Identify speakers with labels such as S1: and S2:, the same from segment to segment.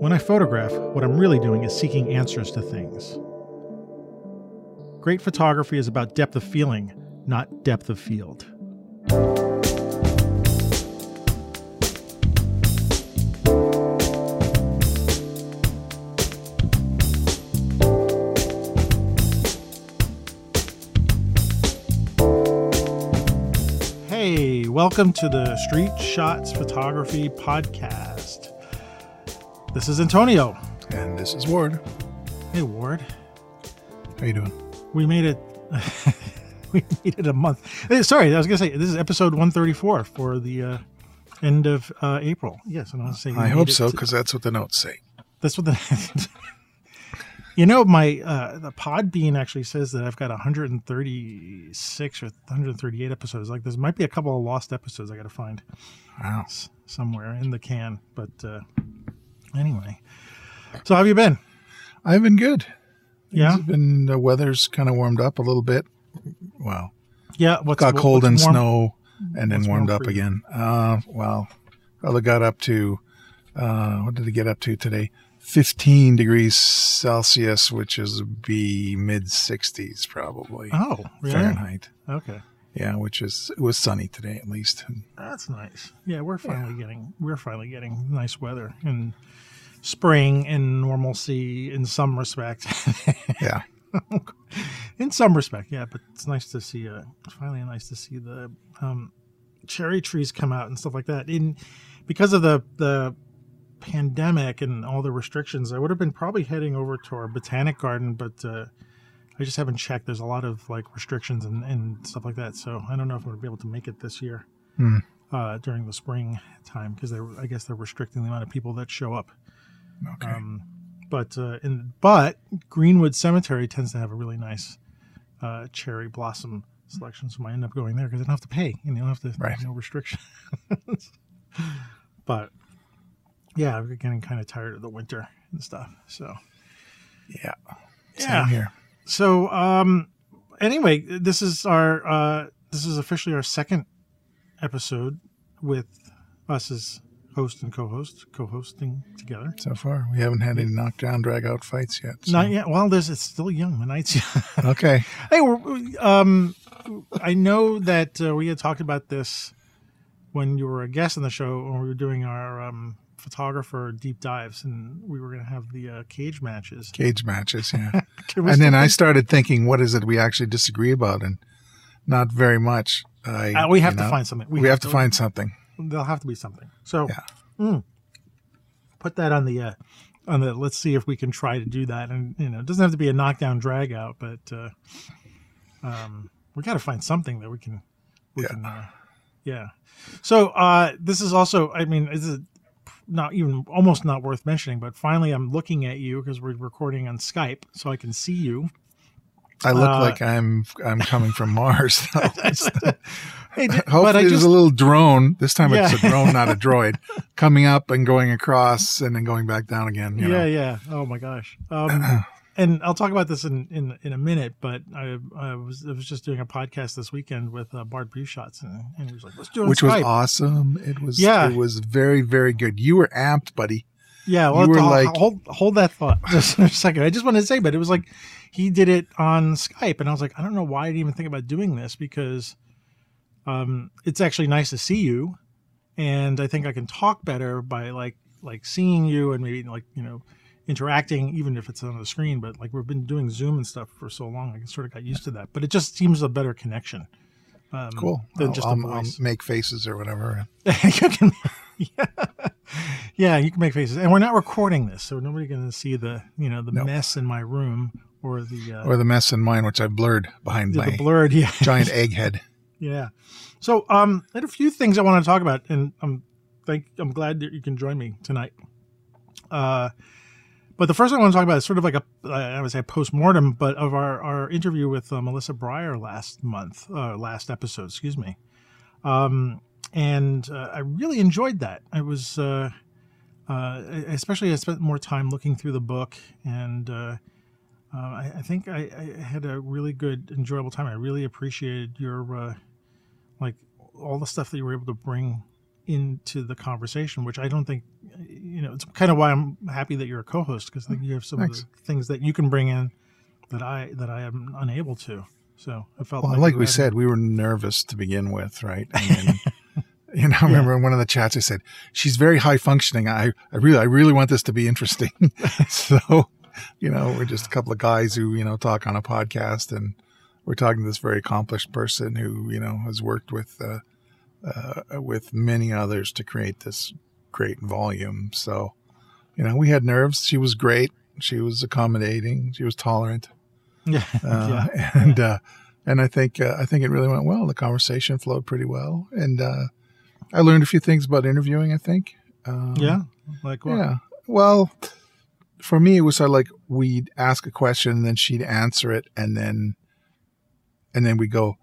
S1: When I photograph, what I'm really doing is seeking answers to things. Great photography is about depth of feeling, not depth of field. Hey, welcome to the Street Shots Photography Podcast. This is Antonio.
S2: And this is Ward.
S1: Hey, Ward.
S2: How you doing?
S1: We made it. we made it a month. Hey, Sorry, I was gonna say this is episode 134 for the uh, end of uh, April. Yes, and I was saying
S2: I hope so because that's what the notes say.
S1: that's what the. you know, my uh, the Podbean actually says that I've got 136 or 138 episodes. Like, there might be a couple of lost episodes I got to find
S2: Wow.
S1: s- somewhere in the can. But uh, anyway, so how have you been?
S2: I've been good.
S1: Yeah,
S2: It's been the weather's kind of warmed up a little bit. Well,
S1: yeah. What's
S2: got
S1: what-
S2: cold and
S1: warm?
S2: snow, and then
S1: what's
S2: warmed
S1: warm
S2: up again. Uh, well, probably got up to uh, what did it get up to today? 15 degrees Celsius, which is be mid 60s probably
S1: Oh, really?
S2: Fahrenheit.
S1: Okay.
S2: Yeah, which is it was sunny today at least.
S1: That's nice. Yeah, we're finally getting we're finally getting nice weather and spring and normalcy in some respect.
S2: Yeah,
S1: in some respect, yeah. But it's nice to see. Uh, it's finally nice to see the um, cherry trees come out and stuff like that. In because of the the pandemic and all the restrictions, I would have been probably heading over to our botanic garden, but uh, I just haven't checked. There's a lot of like restrictions and, and stuff like that, so I don't know if I'm gonna be able to make it this year
S2: Hmm.
S1: uh, during the spring time because they're I guess they're restricting the amount of people that show up.
S2: okay.
S1: Um, but uh, in but Greenwood Cemetery tends to have a really nice uh, cherry blossom selection, so I might end up going there because I don't have to pay and you don't have to
S2: Right.
S1: no restrictions. but yeah, I'm getting kind of tired of the winter and stuff. So
S2: yeah,
S1: yeah.
S2: same here.
S1: So um, anyway, this is our uh, this is officially our second episode with us as host and co-host, co-hosting together.
S2: So far, we haven't had any knockdown, drag out fights yet. so-
S1: Not yet. Well, there's it's still young. The night's young.
S2: Okay.
S1: Hey, we're, um, I know that uh, we had talked about this when you were a guest on the show when we were doing our um, photographer deep dives, and we were going to have the uh, cage matches.
S2: Cage matches, yeah. And then I started thinking, what is it we actually disagree about? And not very much. I,
S1: uh, we have to
S2: know,
S1: find something.
S2: We, have to find something.
S1: There'll have to be something. So,
S2: Yeah.
S1: mm, put that on the uh, on the. Let's see if we can try to do that. And you know, it doesn't have to be a knockdown drag out, but uh, um, we got to find something that we can. We
S2: Yeah.
S1: Can, uh, yeah. So uh, this is also. I mean, this is not even almost not worth mentioning, but finally, I'm looking at you because we're recording on Skype, so I can see you.
S2: I look
S1: Uh,
S2: like I'm I'm coming from Mars. Hopefully,
S1: I
S2: there's
S1: just
S2: a little drone. This time it's a drone, not a droid, coming up and going across and then going back down again. You
S1: yeah,
S2: know?
S1: yeah. Oh my gosh. Um, and I'll talk about this in, in, in a minute, but I, I was I was just doing a podcast this weekend with uh, Bart Busschots, and, and he was like, "Let's do it."
S2: Which was awesome. It was.
S1: Yeah.
S2: It was very, very good. You were amped, buddy.
S1: Yeah, well,
S2: you were
S1: hold,
S2: like-
S1: hold hold that thought just a second. I just wanted to say, but it was like he did it on Skype, and I was like, I don't know why I didn't even think about doing this because um, it's actually nice to see you, and I think I can talk better by like like seeing you and maybe like you know interacting even if it's on the screen. But like we've been doing Zoom and stuff for so long, I sort of got used to that. But it just seems a better connection. Um,
S2: Cool.
S1: Than
S2: I'll,
S1: just
S2: I'll- I'll make faces or whatever.
S1: you can, yeah, yeah, you can make faces, and we're not recording this, so nobody going to see the you know the
S2: No.
S1: mess in my room or the uh,
S2: Or the mess in mine, which I blurred behind
S1: the,
S2: my
S1: the blurred. Yeah,
S2: giant egghead.
S1: yeah. So, um, I had a few things I want to talk about, and I'm thank I'm glad that you can join me tonight. Uh, but the first thing I want to talk about is sort of like a I would say post mortem, but of our our interview with uh, Melissa Breyer last month, uh, last episode, excuse me. Um, and uh, I really enjoyed that. I was, uh, uh, especially I spent more time looking through the book, and uh, uh, I, I think I, I had a really good, enjoyable time. I really appreciated your, like, all the stuff that you were able to bring into the conversation, which I don't think, you know, it's kind of why I'm happy that you're a co-host because I think you have some
S2: Thanks.
S1: of the things that you can bring in that I that I am unable to. So I felt
S2: Well,
S1: like,
S2: like we said, we were nervous to begin with, right? And then, you know, I remember in one of the chats I said, "She's very high functioning. I, I really, I really want this to be interesting." so, you know, we're just a couple of guys who, you know, talk on a podcast, and we're talking to this very accomplished person who, you know, has worked with, uh, uh, with many others to create this great volume. So, you know, we had nerves. She was great. She was accommodating. She was tolerant
S1: yeah,
S2: uh,
S1: yeah,
S2: and uh, and I think uh, I think it really went well. The conversation flowed pretty well, and uh, I learned a few things about interviewing. I think. Um,
S1: yeah, like what?
S2: Yeah. Well, for me, it was sort of like we'd ask a question, and then she'd answer it, and then and then we go.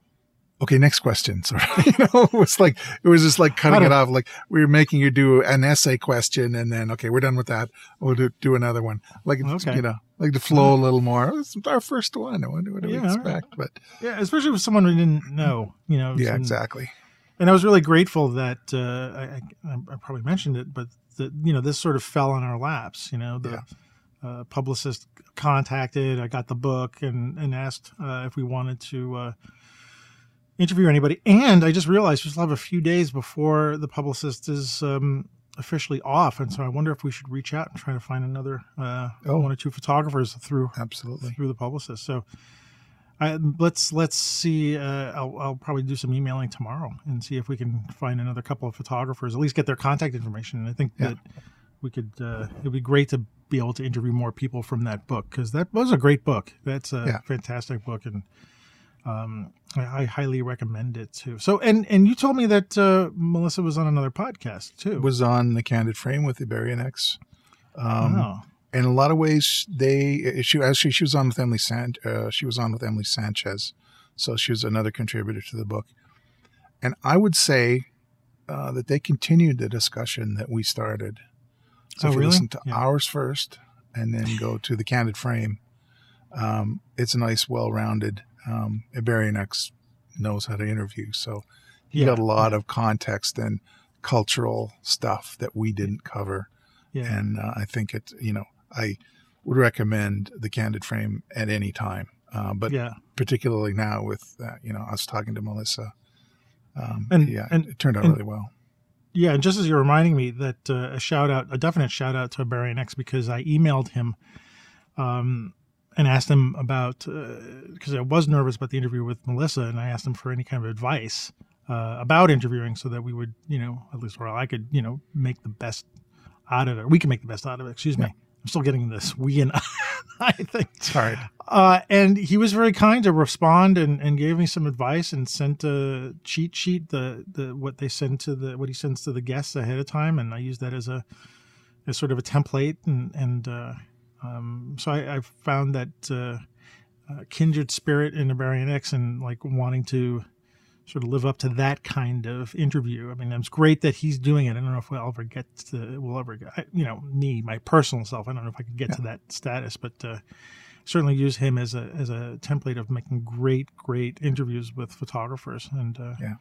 S2: Okay, next question. Sort of, you know, it was like it was just like cutting it off. Like we were making you do an essay question, and then okay, we're done with that. We'll do, do another one. Like it's,
S1: Okay.
S2: you know, like to flow a little more. It's our first one. I wonder what do we
S1: Yeah, right.
S2: expect, but
S1: Yeah, especially with someone we didn't know, you know.
S2: yeah,
S1: and-
S2: exactly.
S1: and I was really grateful that uh, I, I, I probably mentioned it, but that you know this sort of fell on our laps. You know, the uh, publicist contacted. I got the book and and asked uh, if we wanted to uh, interview anybody, and I just realized we still have a few days before the publicist is um, officially off, and so I wonder if we should reach out and try to find another uh,
S2: Oh.
S1: one or two photographers through
S2: Absolutely.
S1: through the publicist. So I, let's let's see. Uh, I'll, I'll probably do some emailing tomorrow and see if we can find another couple of photographers. At least get their contact information. And I think
S2: Yeah.
S1: that we could. Uh, it'd be great to be able to interview more people from that book because that was a great book. That's a
S2: Yeah.
S1: fantastic book and. Um, I, I highly recommend it too. So, and and you told me that uh, Melissa was on another podcast too.
S2: Was on the Candid Frame with Ibarionex. Um,
S1: oh,
S2: in a lot of ways, they she actually she was on with Emily San uh, she was on with Emily Sanchez, so she was another contributor to the book, and I would say uh, that they continued the discussion that we started. So
S1: Oh,
S2: if you
S1: really?
S2: listen to
S1: Yeah.
S2: ours first and then go to the Candid Frame, um, it's a nice, well-rounded. Um, X knows how to interview, so he
S1: Yeah,
S2: got a lot of context and cultural stuff that we didn't cover
S1: yeah.
S2: and uh, I think it. You know, I would recommend the Candid Frame at any time, uh, but
S1: yeah.
S2: particularly now with uh, you know us talking to Melissa. Um,
S1: And-
S2: yeah,
S1: and-
S2: it turned out
S1: and-
S2: really well.
S1: Yeah, and just as you're reminding me that uh, a shout out, a definite shout out to Barry X because I emailed him um, and asked him about because I was nervous about the interview with Melissa, and I asked him for any kind of advice uh, about interviewing so that we would, you know, at least or I could, you know, make the best out of it. We can make the best out of it. Excuse me. I'm still getting this we and I think.
S2: Sorry.
S1: Uh, and he was very kind to respond and, and gave me some advice and sent a cheat sheet, the, the what they send to the what he sends to the guests ahead of time, and I use that as a as sort of a template, and and uh, um, so I, I found that uh, uh, kindred spirit in Ibarionex and like wanting to sort of live up to that kind of interview. I mean, it's great that he's doing it. I don't know if we'll ever get to, we'll ever get, I- you know, me, my personal self. I don't know if I could get to that status, but uh, certainly use him as a as a template of making great, great interviews with photographers. And uh,
S2: Yeah.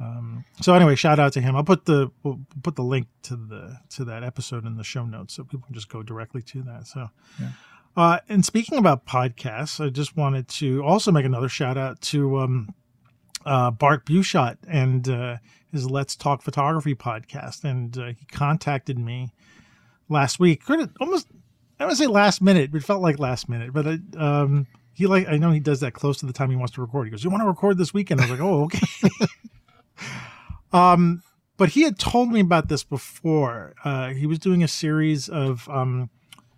S1: Um, so anyway, shout out to him. I'll put the we'll put the link to the to that episode in the show notes so people can just go directly to that. So.
S2: Yeah.
S1: Uh, and speaking about podcasts, I just wanted to also make another shout out to um, uh, Bart Busschots and uh, his Let's Talk Photography podcast. And uh, he contacted me last week. Could almost I don't want to say last minute, but it felt like last minute. But um, he like I know he does that close to the time he wants to record. He goes, "You want to record this weekend?" I was like, "Oh, okay." um, but he had told me about this before. Uh, he was doing a series of. Um,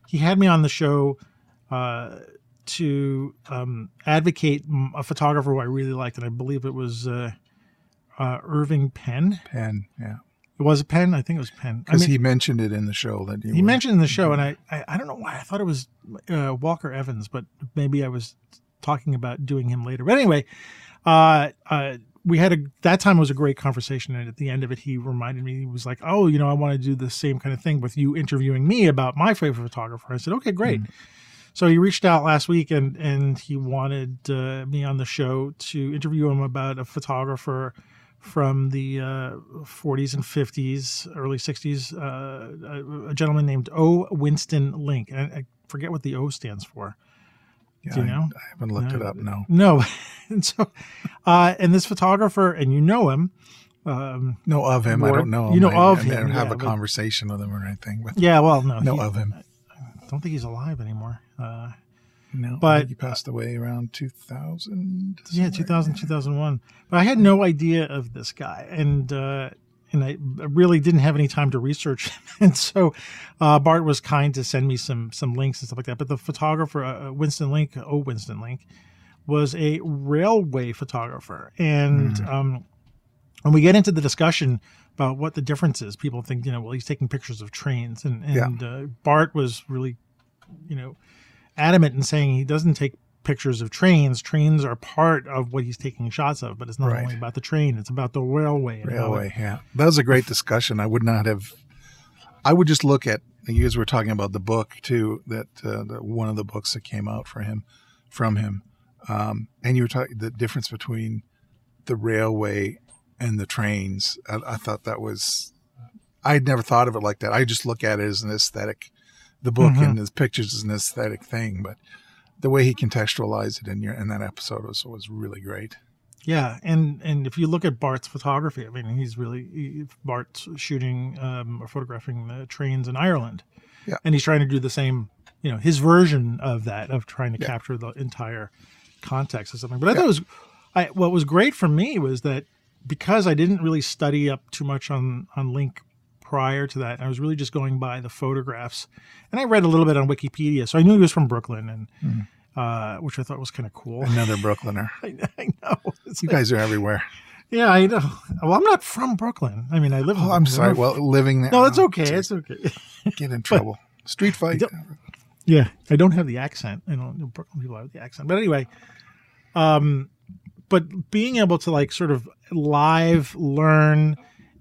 S1: he had me on the show uh, to um, advocate a photographer who I really liked, and I believe it was uh, uh, Irving Penn.
S2: Penn, yeah,
S1: It was a Penn. I think it was Penn. I
S2: because
S1: mean-
S2: he mentioned it in the show that you
S1: he
S2: were-
S1: mentioned in the show, and I, I, I don't know why I thought it was uh, Walker Evans, but maybe I was talking about doing him later. But anyway, uh, uh, we had a that time was a great conversation, and at the end of it, he reminded me he was like, "Oh, you know, I want to do the same kind of thing with you interviewing me about my favorite photographer." I said, "Okay, great." So he reached out last week, and and he wanted uh, me on the show to interview him about a photographer from the uh, 40s and 50s, early 60s. Uh, a, a gentleman named O. Winston Link. And I, I forget what the O stands for.
S2: Yeah,
S1: Do you know?
S2: I, I haven't looked
S1: No.
S2: it up. No.
S1: No, and so, uh, and this photographer, and you know him. Um,
S2: Know of him. I don't know him.
S1: you know
S2: I,
S1: of
S2: I
S1: him,
S2: never have
S1: yeah,
S2: a
S1: but-
S2: conversation with him or anything. But
S1: yeah, well, no,
S2: know
S1: he-
S2: of him.
S1: I don't think he's alive anymore. Uh,
S2: No,
S1: But-
S2: I think he passed away around 2000.
S1: yeah,
S2: somewhere.
S1: 2000, 2001. But I had no idea of this guy, and uh, and I really didn't have any time to research him. And so uh, Bart was kind to send me some some links and stuff like that. But the photographer, uh, Winston Link, oh Winston Link, was a railway photographer, and um, when we get into the discussion about what the difference is, people think you know, well, he's taking pictures of trains, and and uh, Bart was really, you know, adamant in saying he doesn't take pictures of trains. Trains are part of what he's taking shots of, but it's not
S2: Right.
S1: only about the train; it's about the railway.
S2: Railway, yeah. That was a great discussion. I would not have. I would just look at. You guys were talking about the book too. That, uh, that one of the books that came out for him, from him, um, and you were talking the difference between the railway and the trains. I, I thought that was. I had never thought of it like that. I just look at it as an aesthetic. The book
S1: Mhm.
S2: and his pictures is an aesthetic thing, but the way he contextualized it in your in that episode was was really great.
S1: Yeah, and and if you look at Bart's photography, I mean, he's really he, Bart's shooting um, or photographing the trains in Ireland,
S2: Yeah.
S1: and he's trying to do the same, you know, his version of that of trying to
S2: Yeah.
S1: capture the entire context of something. But I
S2: Yeah.
S1: thought it was, I what was great for me was that because I didn't really study up too much on on Link prior to that, I was really just going by the photographs, and I read a little bit on Wikipedia, so I knew he was from Brooklyn, and
S2: Mhm.
S1: uh, which I thought was kind of cool.
S2: Another Brooklyner.
S1: I, I know. It's
S2: You
S1: like-
S2: guys are everywhere.
S1: yeah, I know. Well, I'm not from Brooklyn. I mean, I live. in
S2: Oh, I'm sorry. Well, living there.
S1: no, that's okay. It's okay.
S2: get in trouble. Street fight.
S1: Yeah, I don't have the accent. I don't know Brooklyn people have the accent, but anyway, um, but being able to like sort of live learn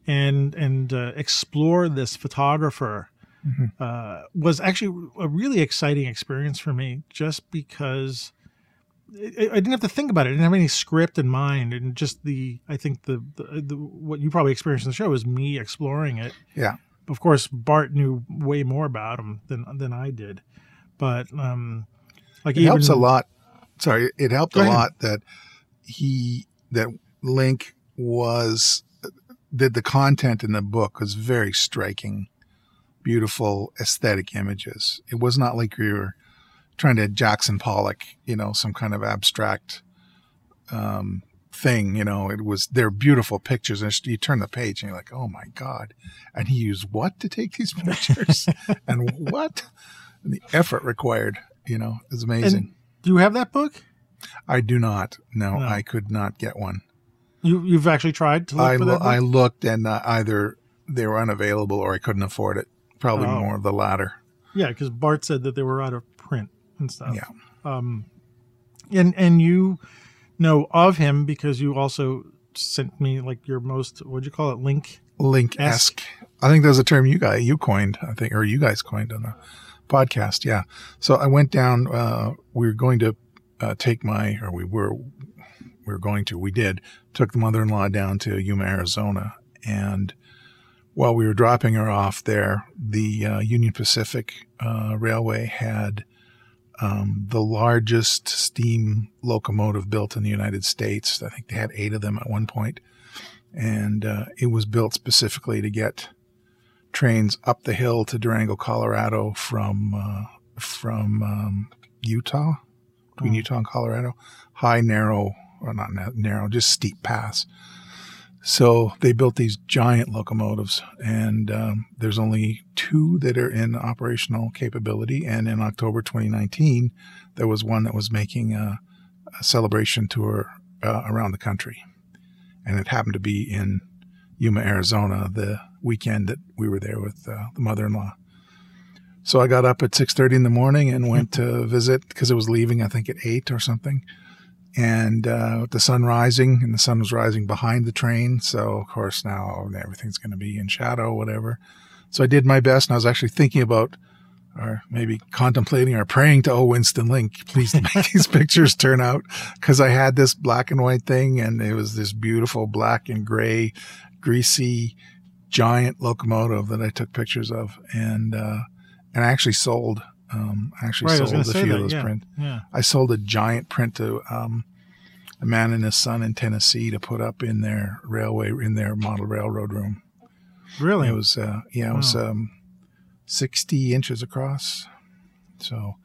S1: and and uh, explore this photographer
S2: Mhm.
S1: uh, was actually a really exciting experience for me, just because. I I didn't have to think about it. I didn't have any script in mind, and just the I think the, the, the what you probably experienced in the show is me exploring it.
S2: Yeah.
S1: Of course, Bart knew way more about him than than I did, but um, like
S2: It
S1: even,
S2: helps a lot. Sorry, it helped a lot that he that Link was that the content in the book was very striking, beautiful aesthetic images. It was not like you were trying to Jackson Pollock, you know, some kind of abstract um, thing. You know, it was they're beautiful pictures, and you turn the page and you're like, oh my god! And he used what to take these pictures, and what and the effort required. You know, is amazing.
S1: And do you have that book?
S2: I do not. No,
S1: No.
S2: I could not get one.
S1: You you've actually tried to look
S2: I,
S1: for that?
S2: I looked and uh, either they were unavailable or I couldn't afford it. Probably
S1: Oh.
S2: more of the latter.
S1: yeah, because Bart said that they were out of print and stuff.
S2: Yeah.
S1: Um, and and you know of him because you also sent me like your most what'd you call it link
S2: Link esque. I think that's a term you guys you coined. I think or you guys coined on the podcast. Yeah. So I went down. Uh, we were going to uh, take my or we were we were going to we did took the mother in law down to Yuma, Arizona, and while we were dropping her off there, the uh, Union Pacific uh, Railway had um, the largest steam locomotive built in the United States. I think they had eight of them at one point, and uh, it was built specifically to get trains up the hill to Durango, Colorado from uh, from um, Utah, between
S1: Oh.
S2: Utah and Colorado. High, narrow, or not na- narrow, just steep pass. So they built these giant locomotives, and um, there's only two that are in operational capability. And in October 2019, there was one that was making a, a celebration tour uh, around the country, and it happened to be in Yuma, Arizona, the weekend that we were there with uh, the mother-in-law. So I got up at 6:30 in the morning and went to visit because it was leaving, I think, at eight or something and uh, the sun rising, and the sun was rising behind the train. So, of course, now everything's going to be in shadow, whatever. So, I did my best, and I was actually thinking about or maybe contemplating or praying to oh Winston Link, please make these pictures turn out because I had this black and white thing and it was this beautiful black and gray, greasy, giant locomotive that I took pictures of and uh, and I actually sold. Um, I actually
S1: Right,
S2: sold
S1: gonna
S2: a few
S1: that,
S2: of those
S1: yeah.
S2: print.
S1: Yeah.
S2: I sold a giant print to um, a man and his son in Tennessee to put up in their railway in their model railroad room.
S1: Really?
S2: It was uh, yeah, it was um, sixty inches across. So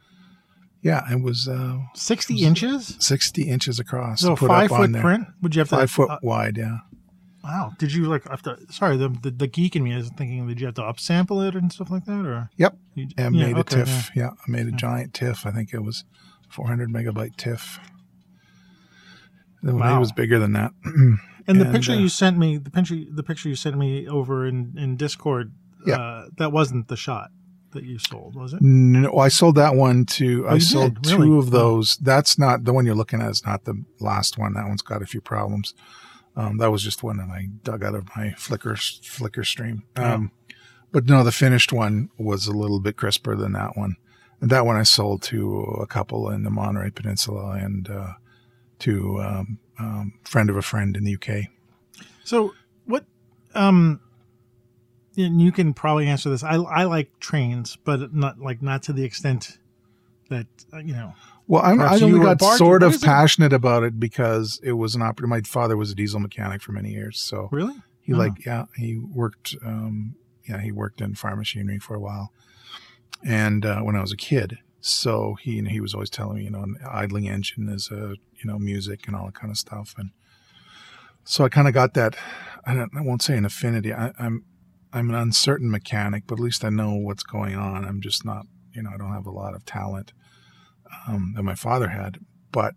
S2: yeah, it was uh,
S1: 60 inches?
S2: sixty inches across.
S1: So
S2: to
S1: five foot print? Would you have to
S2: Five foot
S1: uh,
S2: wide, yeah.
S1: Wow. Did you like have to? Sorry, the, the the geek in me is thinking. Did you have to upsample it and stuff like that, or
S2: Yep.
S1: you,
S2: And made a
S1: okay,
S2: TIFF. Yeah. I made a giant TIFF. I think it was 400 megabyte TIFF. The
S1: Wow.
S2: It was bigger than that.
S1: And the picture
S2: uh,
S1: you sent me, the picture, the picture you sent me over in in Discord,
S2: Yeah.
S1: uh, that wasn't the shot that you sold, was it?
S2: No, I sold that one to.
S1: Oh,
S2: I sold
S1: did? Really?
S2: two of those. That's not the one you're looking at. Is not the last one. That one's got a few problems. Um, that was just one that I dug out of my Flickr Flickr stream. Um, But no, the finished one was a little bit crisper than that one. And that one I sold to a couple in the Monterey Peninsula and uh, to um, um, friend of a friend in the UK.
S1: So what? Um, and you can probably answer this. I I like trains, but not like not to the extent that uh, you know.
S2: Well, I'm,
S1: Perhaps
S2: I only got sort of
S1: it?
S2: passionate about it because it was an opera. My father was a diesel mechanic for many years, so
S1: Really?
S2: He
S1: Oh.
S2: like yeah, he worked um yeah, he worked in farm machinery for a while. And uh, when I was a kid, so he he was always telling me, you know, an idling engine is a, you know, music and all that kind of stuff and so I kind of got that I don't I won't say an affinity. I, I'm I'm an uncertain mechanic, but at least I know what's going on. I'm just not, you know, I don't have a lot of talent um, that my father had, but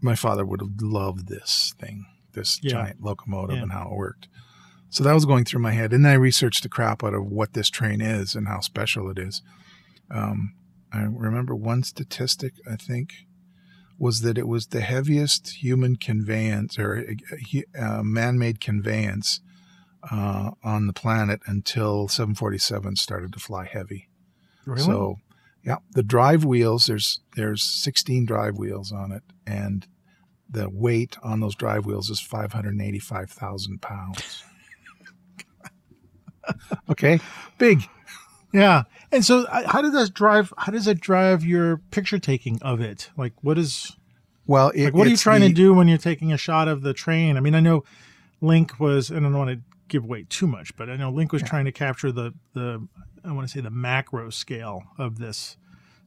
S2: my father would have loved this thing, this
S1: Yeah.
S2: giant locomotive
S1: Yeah.
S2: and how it worked. So that was going through my head. And then I researched the crap out of what this train is and how special it is. Um, I remember one statistic, I think, was that it was the heaviest human conveyance or uh, man made conveyance uh, on the planet until 747 started to fly heavy.
S1: Really?
S2: So, yeah, the drive wheels there's there's 16 drive wheels on it, and the weight on those drive wheels is 585,000 pounds. okay, big.
S1: yeah. And so, uh, how does that drive? How does that drive your picture taking of it? Like, what is?
S2: Well, it,
S1: Like, what are you trying
S2: the-
S1: to do when you're taking a shot of the train? I mean, I know Link was, and I don't want to give away too much, but I know Link was trying to capture the the I want to say the macro scale of this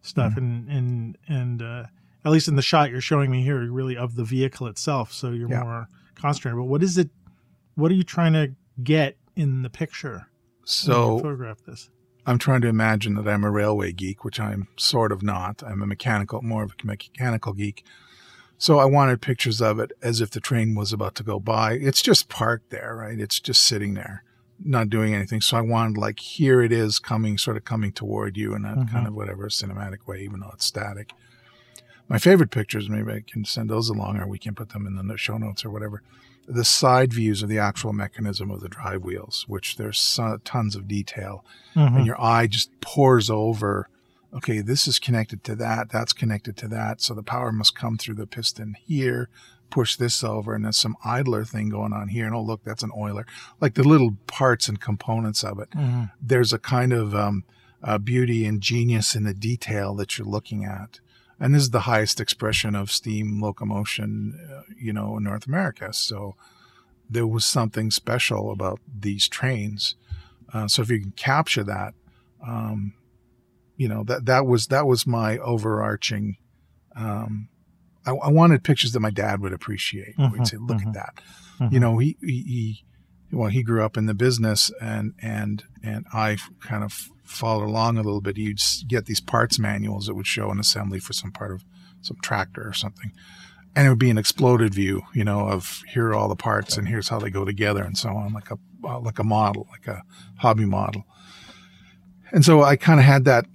S1: stuff,
S2: Mm-hmm.
S1: and and and uh, at least in the shot you're showing me here, really of the vehicle itself. So you're
S2: Yeah.
S1: more concentrated. But what is it? What are you trying to get in the picture?
S2: So
S1: photograph this.
S2: I'm trying to imagine that I'm a railway geek, which I'm sort of not. I'm a mechanical, more of a mechanical geek. So I wanted pictures of it as if the train was about to go by. It's just parked there, right? It's just sitting there, not doing anything. So I wanted like, here it is coming, sort of coming toward you in that
S1: Mhm.
S2: kind of whatever cinematic way, even though it's static. My favorite pictures, maybe I can send those along or we can put them in the show notes or whatever. The side views of the actual mechanism of the drive wheels, which there's so- tons of detail
S1: Mhm.
S2: and your eye just pours over okay this is connected to that that's connected to that so the power must come through the piston here push this over and there's some idler thing going on here and oh look that's an oiler like the little parts and components of it
S1: Mhm.
S2: there's a kind of um, uh, beauty and genius in the detail that you're looking at and this is the highest expression of steam locomotion uh, you know in north america so there was something special about these trains uh, so if you can capture that, um, you know that that was that was my overarching. Um, I, I wanted pictures that my dad would appreciate.
S1: Mhm,
S2: We'd say, "Look
S1: mhm.
S2: at that."
S1: Mhm.
S2: You know, he, he he well he grew up in the business, and and and I kind of followed along a little bit. You'd get these parts manuals that would show an assembly for some part of some tractor or something. And it would be an exploded view, you know, of here are all the parts and here's how they go together and so on, like a uh, like a model, like a hobby model. And so I kind of had that,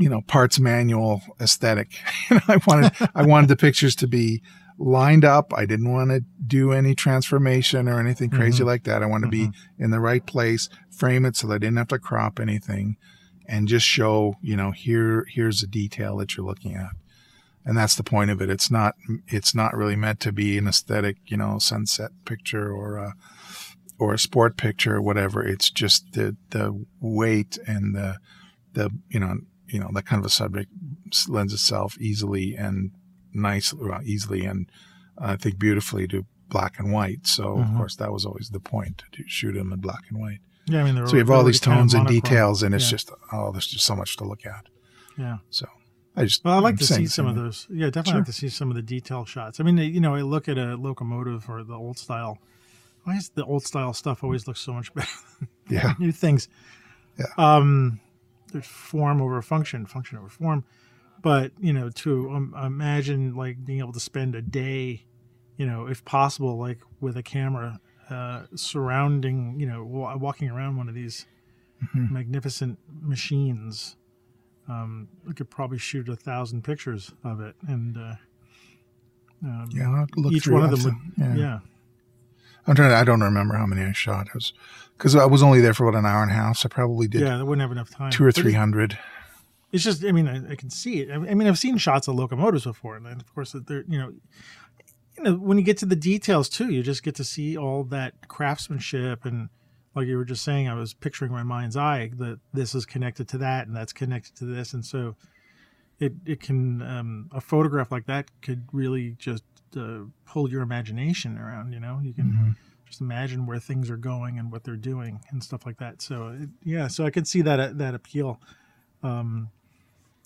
S2: you know, parts manual aesthetic. I wanted I wanted the pictures to be lined up. I didn't want to do any transformation or anything crazy
S1: Mhm.
S2: like that. I wanted to be in the right place, frame it so that I didn't have to crop anything, and just show, you know, here here's a detail that you're looking at. And that's the point of it. It's not it's not really meant to be an aesthetic, you know, sunset picture or a or a sport picture or whatever. It's just the the weight and the the you know you know that kind of a subject lends itself easily and nicely, well, easily and I think beautifully to black and white. So
S1: Mhm.
S2: of course that was always the point to shoot them in black and white.
S1: Yeah, I mean,
S2: So you have all these
S1: kind of
S2: tones and details, and it's
S1: Yeah.
S2: just oh, there's just so much to look at.
S1: Yeah.
S2: So I just
S1: Well, I like
S2: I'm
S1: to see some of those. Yeah, definitely
S2: Sure.
S1: like to see some of the detail shots. I mean, you know, I look at a locomotive or the old style. Why is the old style stuff always looks so much better?
S2: Yeah,
S1: New things.
S2: Yeah.
S1: Um, there's form over function, function over form. But you know, to um, imagine like being able to spend a day, you know, if possible, like with a camera, uh, surrounding, you know, wa- walking around one of these
S2: Mhm.
S1: magnificent machines. Um, we could probably shoot a thousand pictures of it, and uh, um,
S2: yeah.
S1: Each one of them would,
S2: yeah.
S1: yeah.
S2: I'm trying. To, I don't remember how many I shot. It was because I was only there for about an hour and a half. So I probably did
S1: yeah, they wouldn't have enough time.
S2: two or three hundred.
S1: it's- just, I mean, I, I can see it. I I mean, I've seen shots of locomotives before, and then, of course, they're, you know, you know, when you get to the details too, you just get to see all that craftsmanship, and like you were just saying, I was picturing my mind's eye that this is connected to that, and that's connected to this, and so it it can um, a photograph like that could really just uh, pull your imagination around. You know, you can
S2: Mhm.
S1: Just imagine where things are going and what they're doing and stuff like that. So it, yeah, so I could see that that appeal um,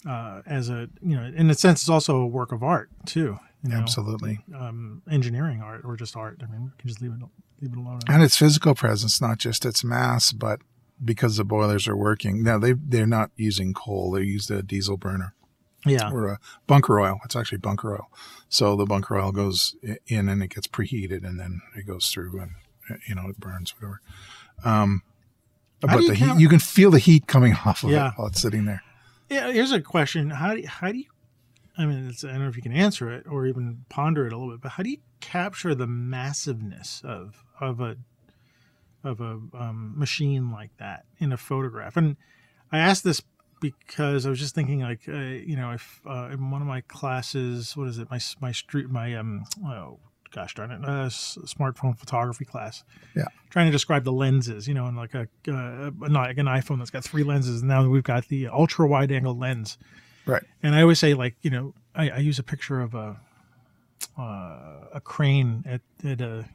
S1: uh, as a you know, in a sense, it's also a work of art too. You know,
S2: Absolutely.
S1: um, engineering art or just art. I mean, we can just leave it leave it alone.
S2: And its physical presence, not just its mass, but because the boilers are working. Now they they're not using coal; they use the diesel burner
S1: yeah,
S2: or a bunker oil. It's actually bunker oil. So the bunker oil goes in and it gets preheated, and then it goes through and uh, you know it burns whatever. Um, but
S1: you
S2: the heat, you can feel the heat coming off of
S1: Yeah.
S2: it while it's sitting there.
S1: yeah. Here's a question: How do you, how do you? I mean, it's, I don't know if you can answer it or even ponder it a little bit, but how do you capture the massiveness of of a of a um, machine like that in a photograph? And I asked this because I was just thinking, like, uh, you know, if uh, in one of my classes, what is it? My my street, my um, oh gosh darn it, uh, s- smartphone photography class.
S2: Yeah.
S1: Trying to describe the lenses, you know, and like a uh, not like an iPhone that's got three lenses. And now we've got the ultra wide angle lens.
S2: Right.
S1: And I always say, like, you know, I, I use a picture of a uh, a crane at at a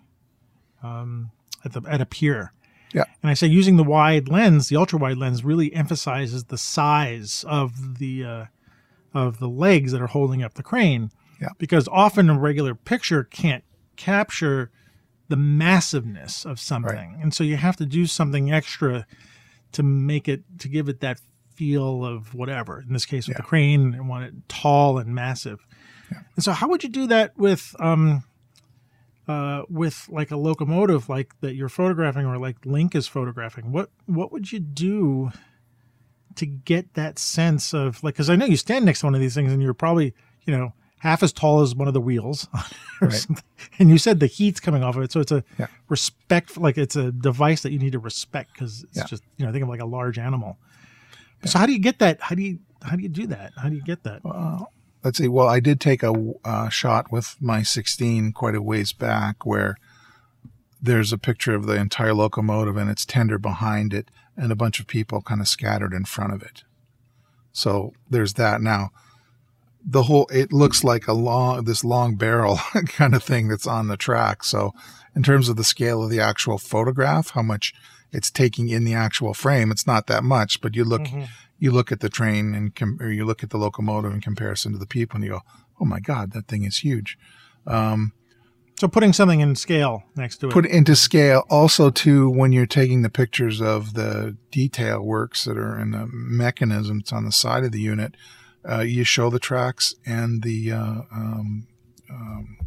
S1: um, at the at a pier.
S2: Yeah.
S1: And I say using the wide lens, the ultra wide lens, really emphasizes the size of the uh, of the legs that are holding up the crane.
S2: Yeah.
S1: Because often a regular picture can't capture the massiveness of something, and so you have to do something extra to make it to give it that feel of whatever. In this case, with the crane, I want it tall and massive. And so, how would you do that with um, uh, with like a locomotive like that you're photographing, or like Link is photographing? What what would you do to get that sense of like? Because I know you stand next to one of these things, and you're probably you know half as tall as one of the wheels,
S2: Right.
S1: and you said the heat's coming off of it, so it's a
S2: Yeah.
S1: respect like it's a device that you need to respect because it's
S2: Yeah.
S1: just you know think of like a large animal. So how do you get that? How do you how do you do that? How do you get that?
S2: Well, let's see. Well, I did take a uh, shot with my 16 quite a ways back where there's a picture of the entire locomotive and its tender behind it and a bunch of people kind of scattered in front of it. So there's that. Now, the whole, it looks like a long, this long barrel kind of thing that's on the track. So in terms of the scale of the actual photograph, how much it's taking in the actual frame, it's not that much, but you look,
S1: Mhm.
S2: You look at the train and com- or you look at the locomotive in comparison to the people and you go, oh my God, that thing is huge. Um,
S1: So putting something in scale next to it.
S2: put it into scale also too when you're taking the pictures of the detail works that are in the mechanisms on the side of the unit. Uh, you show the tracks and the, uh, um, um,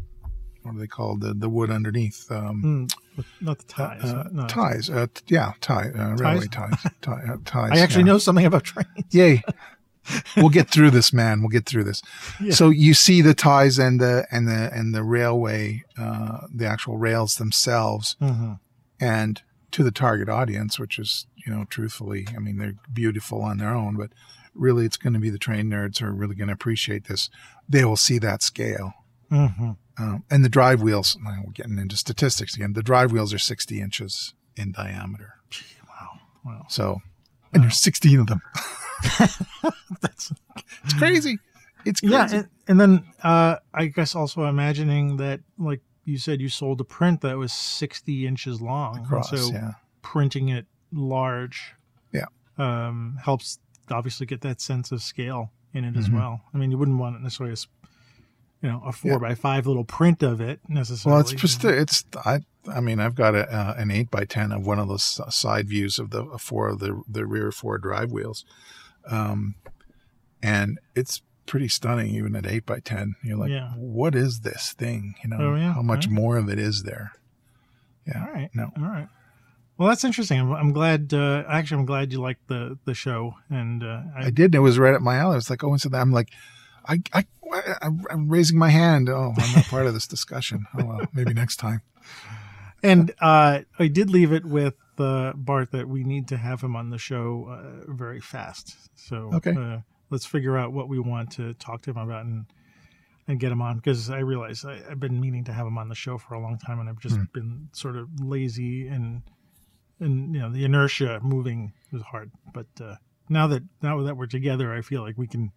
S2: what are they called? The, the wood underneath. Um,
S1: Mm, not the ties.
S2: uh,
S1: no.
S2: ties. Uh, yeah, tie, uh, railway ties. tie, uh, ties.
S1: I actually
S2: yeah.
S1: know something about trains.
S2: Yay. we'll get through this, man. We'll get through this.
S1: Yeah.
S2: So you see the ties and the and the and the railway, uh, the actual rails themselves,
S1: Mm-hmm.
S2: and to the target audience, which is, you know, truthfully, I mean, they're beautiful on their own, but really it's going to be the train nerds who are really going to appreciate this. They will see that scale.
S1: Mm-hmm.
S2: Um, and the drive wheels, we're getting into statistics again. The drive wheels are 60 inches in diameter.
S1: Gee, Wow. Wow.
S2: So, and there's 16 of them.
S1: That's
S2: It's crazy. It's crazy.
S1: yeah, and, and then uh, I guess also imagining that, like you said, you sold a print that was sixty inches long,
S2: Across,
S1: so
S2: yeah.
S1: printing it large,
S2: Yeah.
S1: um, helps obviously get that sense of scale in it as
S2: Mhm.
S1: well. I mean, you wouldn't want it necessarily as you know a four
S2: Yeah.
S1: by five little print of it necessarily.
S2: Well, it's just it's I I mean I've got a, uh, an eight by ten of one of those side views of the four of the the rear four drive wheels, um, and it's pretty stunning even at eight by ten. You're like,
S1: Yeah.
S2: what is this thing? You know,
S1: Oh, yeah,
S2: how much
S1: right.
S2: more of it is there? Yeah,
S1: all right.
S2: no,
S1: All right. Well, that's interesting. I'm, I'm glad. Uh, actually, I'm glad you liked the the show, and uh, I,
S2: I did. It was right up my alley. It's like, oh, and so I'm like, I, I, I'm I'm raising my hand. Oh, I'm not part of this discussion. Oh, well, maybe next time.
S1: And uh, I did leave it with uh, Bart that we need to have him on the show uh, very fast. So
S2: Okay.
S1: uh, let's figure out what we want to talk to him about and and get him on because I realize I, I've been meaning to have him on the show for a long time and I've just
S2: Hmm.
S1: been sort of lazy and and you know the inertia moving was hard. But uh, now that now that we're together, I feel like we can.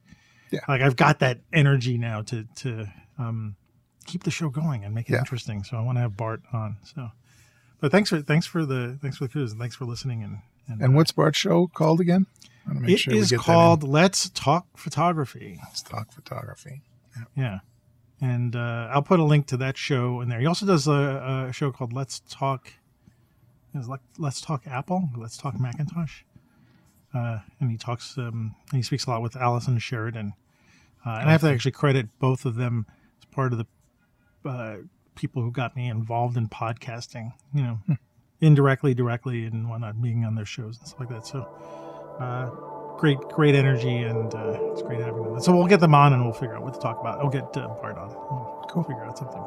S2: Yeah.
S1: Like I've got that energy now to to um, keep the show going and make it
S2: Yeah.
S1: interesting. So I want to have Bart on. So, but thanks for thanks for the thanks for the quiz and thanks for listening and and,
S2: And what's Bart's show called again? I want to make
S1: it
S2: sure
S1: is
S2: get that in.
S1: called Let's Talk Photography. Yeah, and uh, I'll put a link to that show in there. He also does a, a show called Let's Talk. Is Let- Let's Talk Apple. Let's Talk Macintosh. Uh, and he talks. Um, and he speaks a lot with Allison Sheridan. Uh, and I have to actually credit both of them as part of the uh, people who got me involved in podcasting. You know, indirectly, directly, and whatnot, being on their shows and stuff like that. So, uh, great, great energy, and uh, it's great having them. So we'll get them on, and we'll figure out what to talk about. I'll get uh, Bart on. We'll
S2: Cool.
S1: figure out something.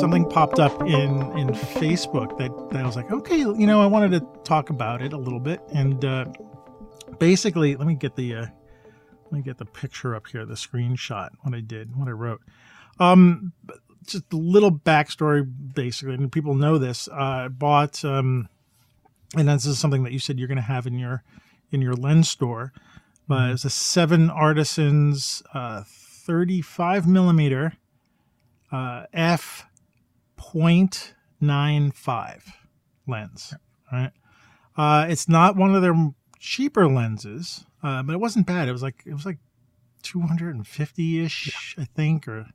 S1: Something popped up in in Facebook that, that I was like, okay, you know, I wanted to talk about it a little bit, and uh, basically, let me get the uh, let me get the picture up here, the screenshot, what I did, what I wrote. Um, just a little backstory, basically, and people know this. Uh, I bought, um, and this is something that you said you're going to have in your in your lens store. But it's a Seven Artisans uh, 35 millimeter uh, f 0.95 lens. Right. Uh, it's not one of their cheaper lenses, uh, but it wasn't bad. It was like it was like 250 ish, I think, or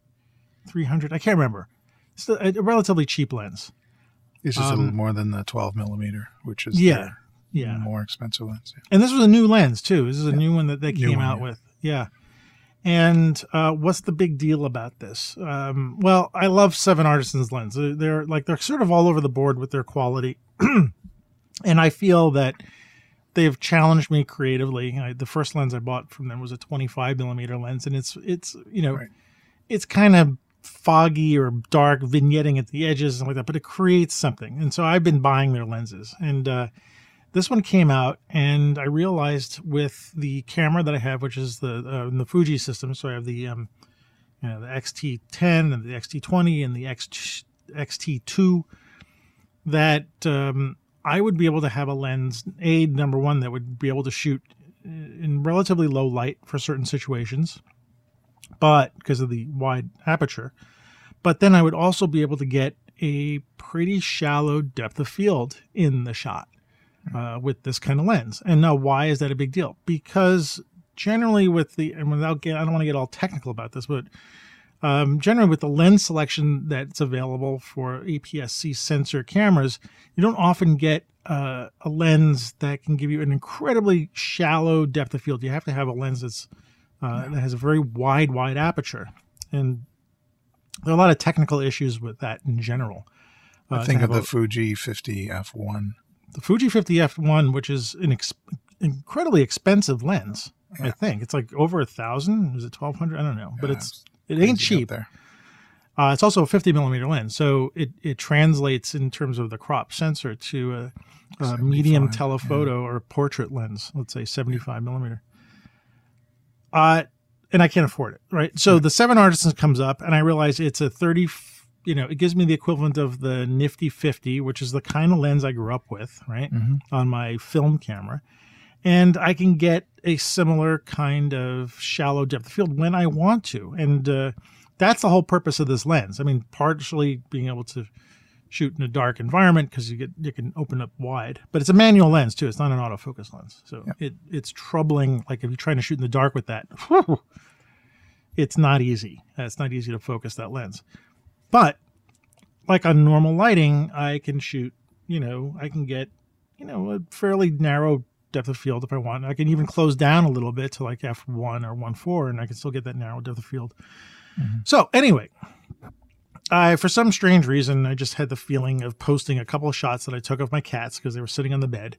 S1: 300. I can't remember. It's a, a relatively cheap lens.
S2: It's just a
S1: Um,
S2: little more than the 12 millimeter, which is
S1: Yeah, Yeah.
S2: more expensive lens. Yeah.
S1: And this was a new lens too. This is a new one that they
S2: New
S1: came
S2: one,
S1: out
S2: yeah.
S1: with. Yeah. And uh, what's the big deal about this? Um, well, I love Seven Artisans lens. They're, like they're sort of all over the board with their quality, and I feel that they've challenged me creatively. I, the first lens I bought from them was a 25 millimeter lens, and it's it's you know
S2: Right.
S1: it's kind of foggy or dark vignetting at the edges and like that, but it creates something. And so I've been buying their lenses, and uh, this one came out, and I realized with the camera that I have, which is the uh, the Fuji system, so I have the um, you know the XT10 and the XT20 and the X XT2, that um, I would be able to have a lens aid number one that would be able to shoot in relatively low light for certain situations, but because of the wide aperture. But then I would also be able to get a pretty shallow depth of field in the shot uh, with this kind of lens. And now, why is that a big deal? Because generally, with the and without get, I don't want to get all technical about this, but um, generally with the lens selection that's available for APS-C sensor cameras, you don't often get uh, a lens that can give you an incredibly shallow depth of field. You have to have a lens that's uh, that has a very wide, wide aperture, and there are a lot of technical issues with that in general. Uh,
S2: I think of the
S1: a-
S2: Fuji 50 F1.
S1: The Fuji 50 F1, which is an ex- incredibly expensive lens. I think it's like over a thousand. Is it twelve hundred? I don't know, but
S2: Yeah,
S1: it's it ain't cheap.
S2: there.
S1: Uh, it's also a 50 millimeter lens, so it, it translates in terms of the crop sensor to a, a medium
S2: 75,
S1: telephoto or portrait lens. Let's say 75 millimeter. Uh, and I can't afford it, right? So the Seven Artisans comes up, and I realize it's a 30. You know, it gives me the equivalent of the Nifty 50, which is the kind of lens I grew up with, right,
S2: Mhm.
S1: on my film camera. And I can get a similar kind of shallow depth of field when I want to, and uh, that's the whole purpose of this lens. I mean, partially being able to shoot in a dark environment because you get you can open up wide, but it's a manual lens too. It's not an autofocus lens, so it it's troubling. Like if you're trying to shoot in the dark with that, whew, it's not easy. It's not easy to focus that lens. But like on normal lighting, I can shoot. You know, I can get you know a fairly narrow depth of field if I want. I can even close down a little bit to like f one or one four, and I can still get that narrow depth of field. Mm-hmm. So anyway, I for some strange reason I just had the feeling of posting a couple of shots that I took of my cats because they were sitting on the bed,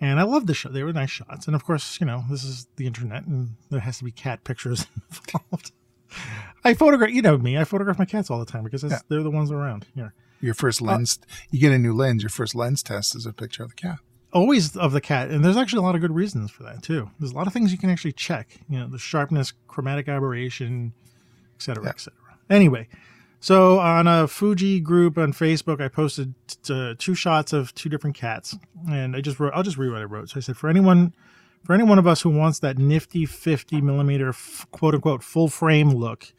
S1: and I loved the shot. They were nice shots, and of course, you know, this is the internet, and there has to be cat pictures involved. I photograph, you know me. I photograph my cats all the time because
S2: Yeah.
S1: they're the ones around here.
S2: Your first
S1: Uh,
S2: lens, you get a new lens. Your first lens test is a picture of the cat.
S1: always of the cat and there's actually a lot of good reasons for that too there's a lot of things you can actually check you know the sharpness chromatic aberration et cetera
S2: Yeah.
S1: et cetera anyway so on a fuji group on facebook i posted t- uh, two shots of two different cats and i just wrote i'll just read what i wrote so i said for anyone for any one of us who wants that nifty 50 millimeter f- quote unquote full frame look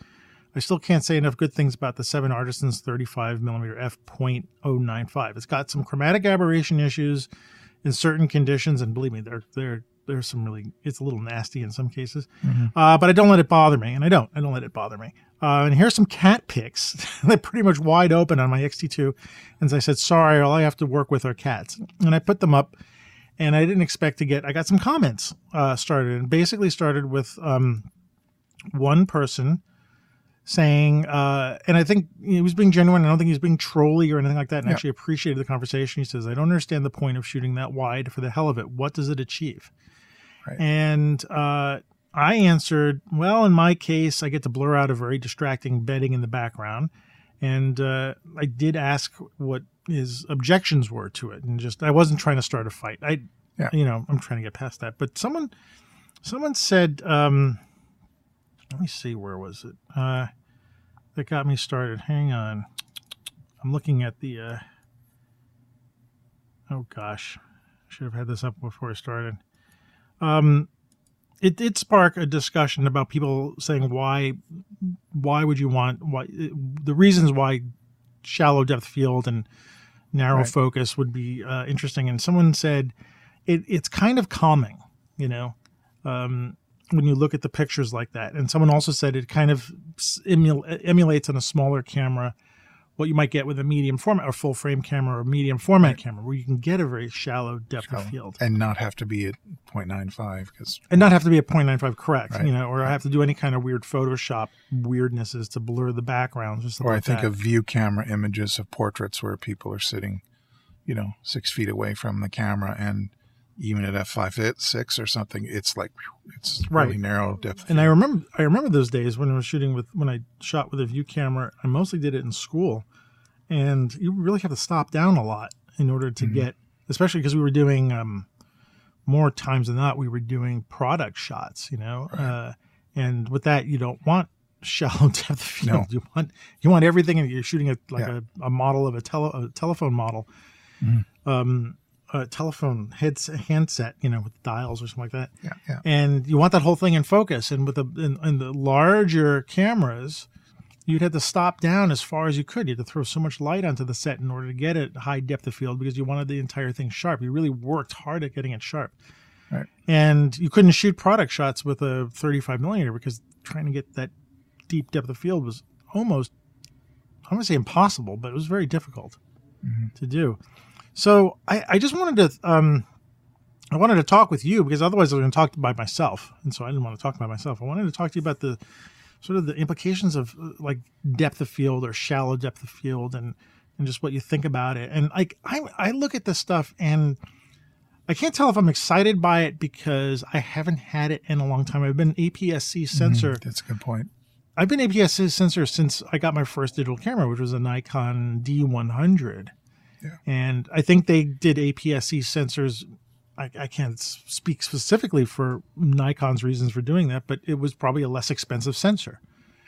S1: I still can't say enough good things about the Seven Artisans 35 millimeter f.095. It's got some chromatic aberration issues in certain conditions, and believe me, there there there's some really it's a little nasty in some cases. Uh, but I don't let it bother me, and I don't I don't let it bother me. Uh, and here's some cat pics. They're pretty much wide open on my XT2, and so I said, sorry, all I have to work with are cats, and I put them up. And I didn't expect to get. I got some comments uh, started, and basically started with um, one person saying, uh, and I think he was being genuine. I don't think he was being trolly or anything like that. And
S2: Yeah.
S1: actually appreciated the conversation. He says, "I don't understand the point of shooting that wide for the hell of it. What does it achieve?"
S2: Right.
S1: And uh, I answered, "Well, in my case, I get to blur out a very distracting bedding in the background." And uh, I did ask what his objections were to it, and just I wasn't trying to start a fight. I,
S2: Yeah.
S1: you know, I'm trying to get past that. But someone, someone said, um, let me see, where was it? Uh, that got me started. Hang on, I'm looking at the. Uh, oh gosh, I should have had this up before I started. Um, it did spark a discussion about people saying why, why would you want why the reasons why shallow depth field and narrow
S2: Right.
S1: focus would be uh, interesting. And someone said it, it's kind of calming, you know, um, when you look at the pictures like that. And someone also said it kind of emul- emulates on a smaller camera what you might get with a medium format or full frame camera or medium format camera, where you can get a very shallow depth of field
S2: and not have to be at 0.95 because
S1: and not have to be a 0.95 correct,
S2: Right.
S1: you know, or have to do any kind of weird Photoshop weirdnesses to blur the backgrounds or something
S2: or I
S1: like
S2: think
S1: that.
S2: of view camera images of portraits where people are sitting, you know, six feet away from the camera, and even at f five six or something, it's like it's
S1: Right.
S2: really narrow depth.
S1: and I remember I remember those days when I was shooting with when I shot with a view camera. I mostly did it in school, and you really have to stop down a lot in order to
S2: Mhm.
S1: get, especially because we were doing um, more times than not we were doing product shots, you know,
S2: Right.
S1: uh, and with that you don't want shallow depth of field.
S2: No.
S1: You want you want everything, and you're shooting a like
S2: Yeah.
S1: a, a model of a, tele, a telephone model.
S2: Mhm.
S1: Um, a telephone heads handset, you know, with dials or something like that
S2: yeah, yeah,
S1: and you want that whole thing in focus. And with the in, in the larger cameras, you'd have to stop down as far as you could. You had to throw so much light onto the set in order to get it high depth of field because you wanted the entire thing sharp. You really worked hard at getting it sharp.
S2: Right.
S1: And you couldn't shoot product shots with a 35 millimeter because trying to get that deep depth of field was almost, I don't want to say impossible, but it was very difficult
S2: Mhm.
S1: to do. So I, I just wanted to um, I wanted to talk with you because otherwise I was going to talk by myself, and so I didn't want to talk by myself. I wanted to talk to you about the sort of the implications of uh, like depth of field or shallow depth of field, and and just what you think about it. And like I I look at this stuff and I can't tell if I'm excited by it because I haven't had it in a long time. I've been APS-C sensor.
S2: That's a good point.
S1: I've been APS-C sensor since I got my first digital camera, which was a Nikon D100.
S2: Yeah.
S1: And I think they did APS-C sensors. I, I can't speak specifically for Nikon's reasons for doing that, but it was probably a less expensive sensor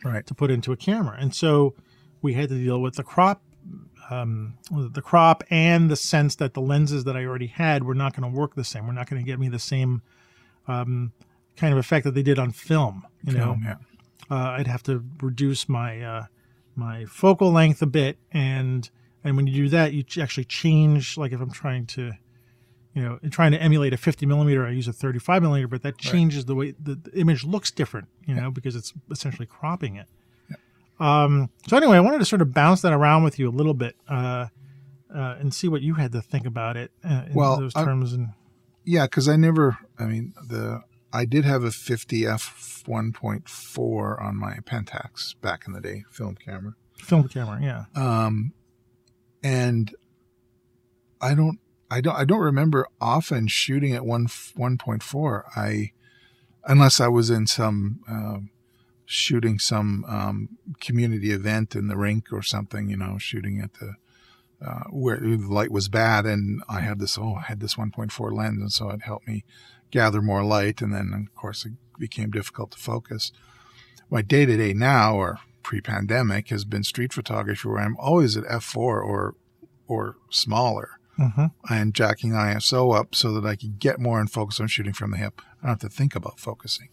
S2: Right.
S1: to put into a camera. And so we had to deal with the crop, um, the crop, and the sense that the lenses that I already had were not going to work the same. We're not going to get me the same um, kind of effect that they did on film. You know,
S2: yeah.
S1: uh, I'd have to reduce my uh, my focal length a bit, and and when you do that, you actually change. Like if I'm trying to, you know, trying to emulate a 50 millimeter, I use a 35 millimeter, but that changes the way the, the image looks different. You know, because it's essentially cropping it. Um, so anyway, I wanted to sort of bounce that around with you a little bit uh, uh, and see what you had to think about it uh, in
S2: Well,
S1: those
S2: I-
S1: terms. and
S2: Yeah, because I never. I mean, the I did have a 50 f 1.4 on my Pentax back in the day, film camera.
S1: film camera, yeah.
S2: um, and I don't, I don't, I don't remember often shooting at one one point four. I, unless I was in some um shooting some um, community event in the rink or something, you know, shooting at the uh, where the light was bad, and I had this. Oh, I had this one point four lens, and so it helped me gather more light, and then of course it became difficult to focus. My day to day now, or pre-pandemic has been street photography where I'm always at f4 or or smaller
S1: hmm
S2: and jacking ISO up so that I can get more in focus on shooting from the hip. I don't have to think about focusing.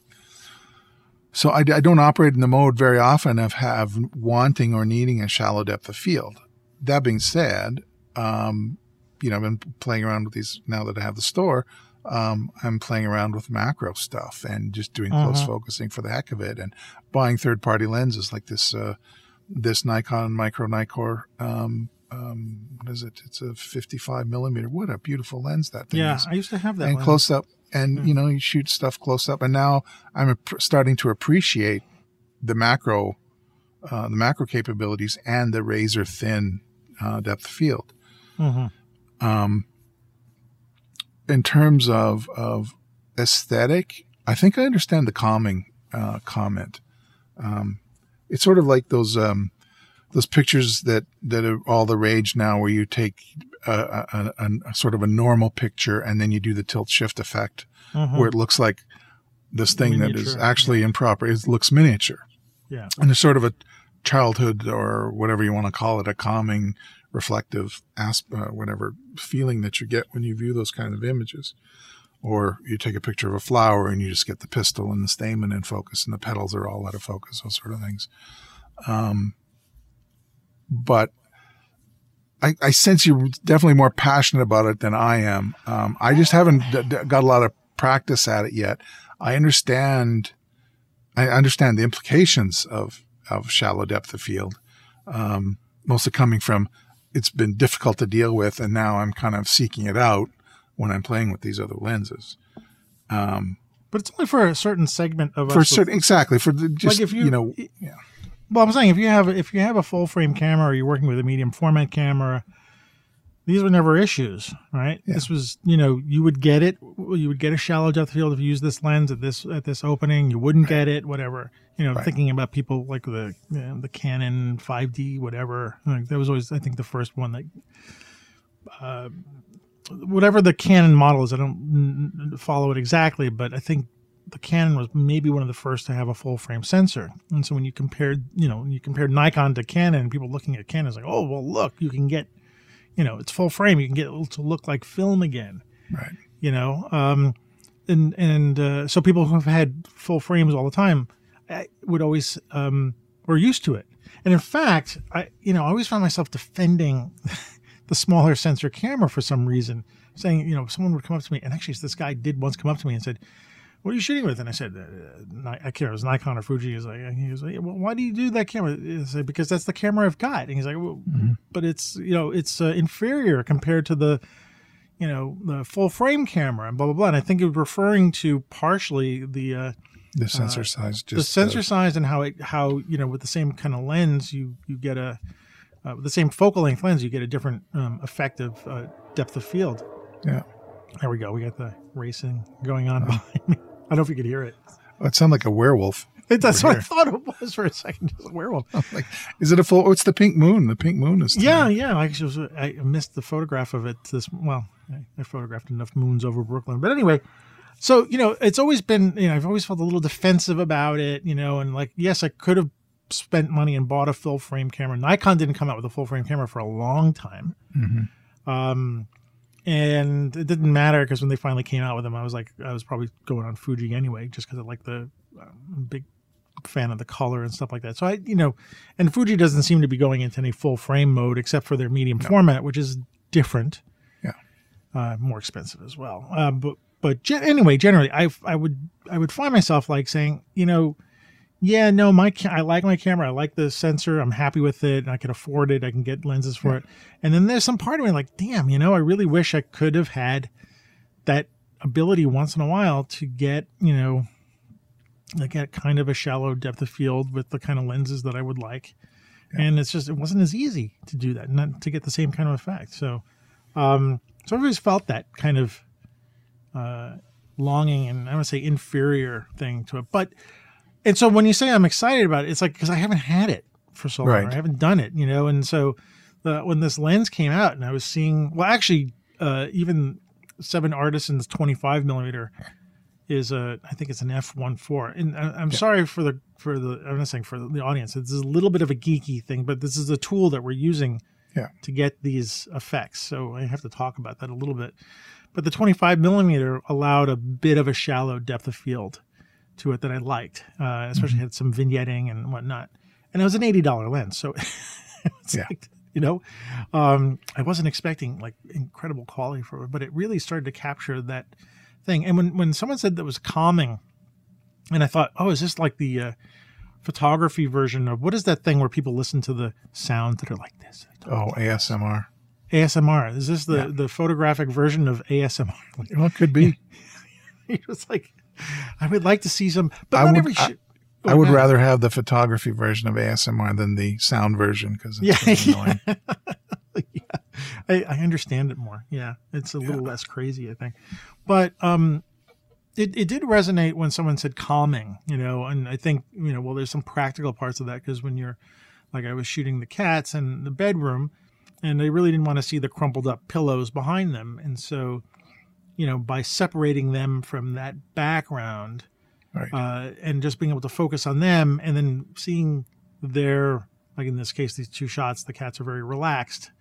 S2: So I, I don't operate in the mode very often of have wanting or needing a shallow depth of field. That being said, um, you know, I've been playing around with these now that I have the store. Um, I'm playing around with macro stuff and just doing close
S1: Mhm.
S2: focusing for the heck of it, and buying third party lenses like this uh, this Nikon Micro Nikkor. Um, um, what is it? It's a 55 millimeter. What a beautiful lens that thing
S1: Yeah,
S2: is
S1: I used to have that.
S2: and
S1: one.
S2: close up and
S1: Hmm.
S2: you know you shoot stuff close up and now i'm starting to appreciate the macro uh, the macro capabilities and the razor thin uh, depth field
S1: Mhm.
S2: um, in terms of of aesthetic i think i understand the calming uh, comment um, it's sort of like those um, those pictures that that are all the rage now where you take a, a, a, a sort of a normal picture and then you do the tilt shift effect
S1: Mhm.
S2: where it looks like this thing that is
S1: Miniature,
S2: actually improper it looks miniature
S1: Yeah.
S2: and there's sort of a childhood or whatever you want to call it a calming reflective asp- uh, whatever feeling that you get when you view those kind of images or you take a picture of a flower and you just get the pistil and the stamen in focus and the petals are all out of focus those sort of things um, but I, I sense you're definitely more passionate about it than I am. Um, I just haven't d- d- got a lot of practice at it yet. I understand, I understand the implications of of shallow depth of field, um, mostly coming from it's been difficult to deal with, and now I'm kind of seeking it out when I'm playing with these other lenses. Um,
S1: But it's only for a certain segment of
S2: for
S1: us.
S2: certain, exactly for the, just like
S1: if you-
S2: you know, yeah,
S1: Well, I'm saying if you have if you have a full frame camera or you're working with a medium format camera, these were never issues, right?
S2: Yeah.
S1: This was, you know, you would get it. You would get a shallow depth of field if you use this lens at this at this opening. You wouldn't get it, whatever. You know,
S2: Right.
S1: thinking about people like the you know, the Canon 5D, whatever. Like, that was always, I think, the first one that. Uh, whatever the Canon model is, I don't follow it exactly, but I think the Canon was maybe one of the first to have a full frame sensor. And so when you compared, you know, when you compared Nikon to Canon, people looking at Canon is like, oh, well, look, you can get, you know, it's full frame. You can get it to look like film again,
S2: right,
S1: you know. Um, and and uh, so people who have had full frames all the time I would always um, were used to it. And in fact, I you know I always found myself defending the smaller sensor camera for some reason, saying you know someone would come up to me, and actually this guy did once come up to me and said, "What are you shooting with?" And I said, uh, Ni- "I can't. It was Nikon or Fuji." He's like, he was like, well, "Why do you do that camera?" I said, "Because that's the camera I've got." And he's like, well,
S2: Mhm.
S1: "But it's you know it's uh, inferior compared to the." You know the full frame camera and blah blah blah. And I think it was referring to partially the uh,
S2: the sensor size just
S1: the sensor
S2: uh,
S1: size and how it how you know with the same kind of lens you you get a uh, with the same focal length lens you get a different um, effective uh, depth of field
S2: yeah.
S1: There we go. We got the racing going on behind me. I don't know if you could hear it.
S2: Oh, it sounded like a werewolf.
S1: It, that's what I thought it was for a second. Just a werewolf.
S2: Like, is it a full? Oh, it's the pink moon. The pink moon is.
S1: Yeah,
S2: tonight.
S1: yeah. I actually was, I missed the photograph of it. This well, I, I photographed enough moons over Brooklyn, but anyway. So you know, it's always been you know I've always felt a little defensive about it, you know, and like yes, I could have spent money and bought a full frame camera. Nikon didn't come out with a full frame camera for a long time,
S2: Mhm.
S1: um, and it didn't matter because when they finally came out with them, I was like I was probably going on Fuji anyway, just because I like the I'm big fan of the color and stuff like that. So I, you know, and Fuji doesn't seem to be going into any full frame mode except for their medium format, which is different.
S2: Yeah.
S1: Uh, more expensive as well. Uh, but but ge- anyway, generally, I I would I would find myself like saying, you know, yeah, no, my I like my camera. I like the sensor. I'm happy with it. I can afford it. I can get lenses for it. And then there's some part of me like, damn, you know, I really wish I could have had that ability once in a while to get, you know, like get kind of a shallow depth of field with the kind of lenses that I would like. And it's just it wasn't as easy to do that, not to get the same kind of effect. So, um, so I've always felt that kind of uh, longing and I would say inferior thing to it. But and so when you say I'm excited about it, it's like because I haven't had it for so long,
S2: Right.
S1: I haven't done it, you know. And so the, when this lens came out, and I was seeing, well, actually, uh, even Seven Artisans 25 millimeter is a, I think it's an f1.4. And I, I'm sorry for the for the I'm not saying for the audience. It's a little bit of a geeky thing, but this is a tool that we're using
S2: Yeah.
S1: to get these effects. So I have to talk about that a little bit. But the 25 millimeter allowed a bit of a shallow depth of field to it that I liked, uh, especially had some vignetting and whatnot. And it was an $80 lens. So it's
S2: Yeah.
S1: like, you know, um, I wasn't expecting like incredible quality for it, but it really started to capture that thing. And when, when someone said that was calming, and I thought, oh, is this like the uh, photography version of what is that thing where people listen to the sounds that are like this?
S2: Oh, ASMR.
S1: ASMR. Is this the,
S2: Yeah.
S1: the photographic version of ASMR?
S2: Well, it could be.
S1: it was like, I would like to see some, but
S2: I
S1: not
S2: would-
S1: every.
S2: I-. I would rather have the photography version of ASMR than the sound version because
S1: Yeah,
S2: really annoying.
S1: yeah. I, I understand it more. Yeah, it's a little less crazy, I think. But um, it, it did resonate when someone said calming, you know, and I think, you know, well, there's some practical parts of that because when you're, like I was shooting the cats in the bedroom and they really didn't want to see the crumpled up pillows behind them. And so, you know, by separating them from that background,
S2: Right.
S1: uh, and just being able to focus on them and then seeing their like in this case these two shots the cats are very relaxed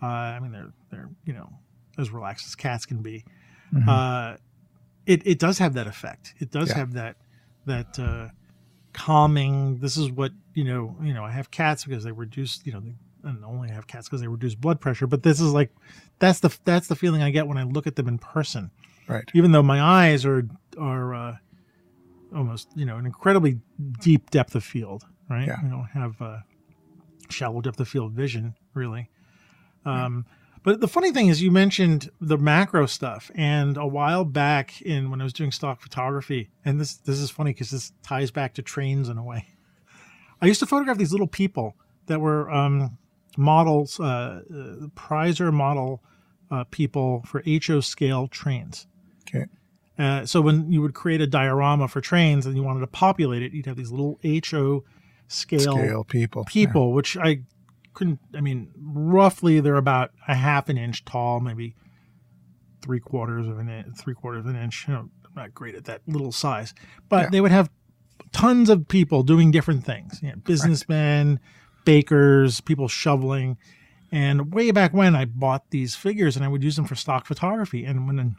S1: uh, i mean they're they're you know as relaxed as cats can be
S2: Mhm.
S1: uh, it, it does have that effect it does
S2: Yeah.
S1: have that that uh, calming this is what you know you know i have cats because they reduce you know they and only have cats because they reduce blood pressure but this is like that's the that's the feeling i get when i look at them in person
S2: right.
S1: even though my eyes are are uh, almost you know an incredibly deep depth of field right
S2: Yeah.
S1: i don't have uh, shallow depth of field vision really um, but the funny thing is you mentioned the macro stuff and a while back in when i was doing stock photography and this this is funny because this ties back to trains in a way i used to photograph these little people that were um, models uh, uh, Preiser model uh, people for ho scale trains
S2: Okay.
S1: uh, so when you would create a diorama for trains and you wanted to populate it, you'd have these little HO scale,
S2: Scale people.
S1: people, which I couldn't. I mean, roughly they're about a half an inch tall, maybe three quarters of an inch, three quarters of an inch. You know, I'm not great at that little size, but
S2: Yeah.
S1: they would have tons of people doing different things. You know, businessmen, bakers, people shoveling. And way back when, I bought these figures and I would use them for stock photography. And when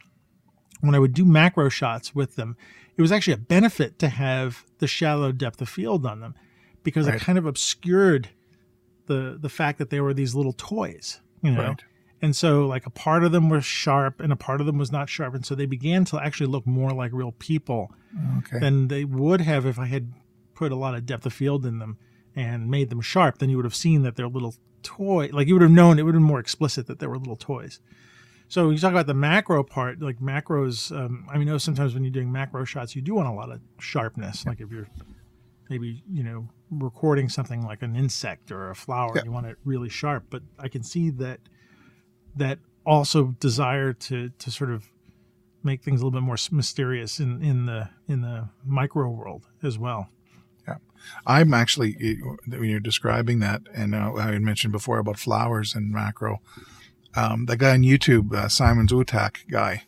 S1: when I would do macro shots with them, it was actually a benefit to have the shallow depth of field on them because
S2: Right.
S1: it kind of obscured the the fact that they were these little toys, you know.
S2: Right.
S1: And so like a part of them was sharp and a part of them was not sharp and so they began to actually look more like real people
S2: Okay.
S1: than they would have if I had put a lot of depth of field in them and made them sharp, then you would have seen that they're little toy. Like you would have known it would have been more explicit that they were little toys. So you talk about the macro part, like macros. Um, I mean, I know sometimes when you're doing macro shots, you do want a lot of sharpness. Like if you're maybe you know recording something like an insect or a flower,
S2: Yeah.
S1: you want it really sharp. But I can see that that also desire to to sort of make things a little bit more mysterious in in the in the micro world as well.
S2: I'm actually when you're describing that, and uh, I had mentioned before about flowers and macro. Um, the guy on YouTube, uh, Simon Zutak guy,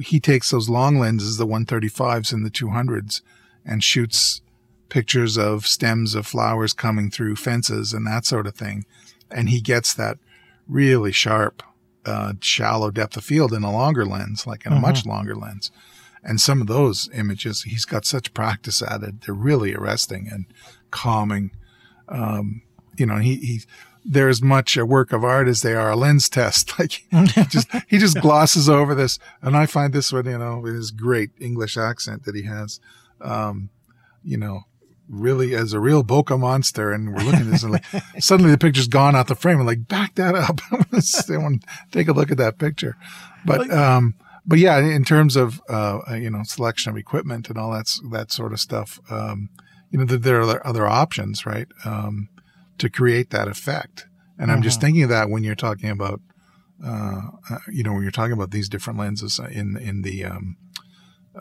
S2: he takes those long lenses, the 135s and the 200s, and shoots pictures of stems of flowers coming through fences and that sort of thing, and he gets that really sharp, uh, shallow depth of field in a longer lens, like in a much longer lens. And some of those images, he's got such practice at it. They're really arresting and calming. Um, you know, he, he, they're as much a work of art as they are a lens test. Like he just, he just glosses over this. And I find this one, you know, with his great English accent that he has, um, you know, really as a real bokeh monster. And we're looking at this and like, suddenly the picture's gone out the frame. and like, back that up. I want to take a look at that picture. But, um, but yeah, in terms of uh, you know selection of equipment and all that that sort of stuff, um, you know there, there are other options, right, um, to create that effect. And I'm just thinking of that when you're talking about, uh, uh, you know, when you're talking about these different lenses in in the um,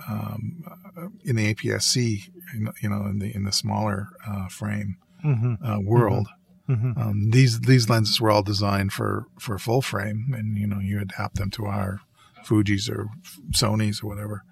S2: um, in the APS-C, you know, in the in the smaller uh, frame uh, world.
S1: Mhm.
S2: Um, these these lenses were all designed for for full frame, and you know you adapt them to our Fuji's or Sony's or whatever.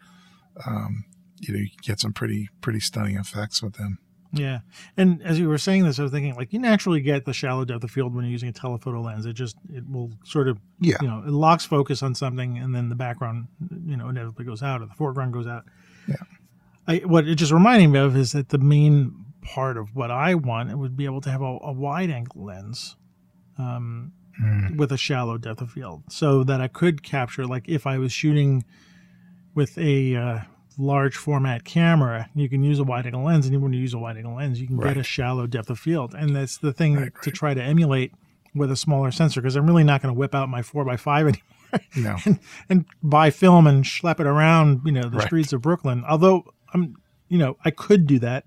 S2: Um, you know, you can get some pretty pretty stunning effects with them.
S1: Yeah, and as you were saying this, I was thinking like you naturally get the shallow depth of field when you're using a telephoto lens. It just it will sort of
S2: Yeah,
S1: you know it locks focus on something, and then the background you know inevitably goes out or the foreground goes out.
S2: Yeah.
S1: I, what it just reminding me of is that the main part of what I want it would be able to have a, a wide angle lens um,
S2: Mm.
S1: with a shallow depth of field, so that I could capture like if I was shooting with a uh, large format camera, you can use a wide angle lens, and even when you use a wide angle lens, you can get a shallow depth of field, and that's the thing
S2: Right,
S1: to
S2: right.
S1: try to emulate with a smaller sensor because I'm really not going to whip out my four x five anymore
S2: no,
S1: and buy film and schlep it around, you know, the
S2: Right.
S1: streets of Brooklyn. Although I'm, you know, I could do that.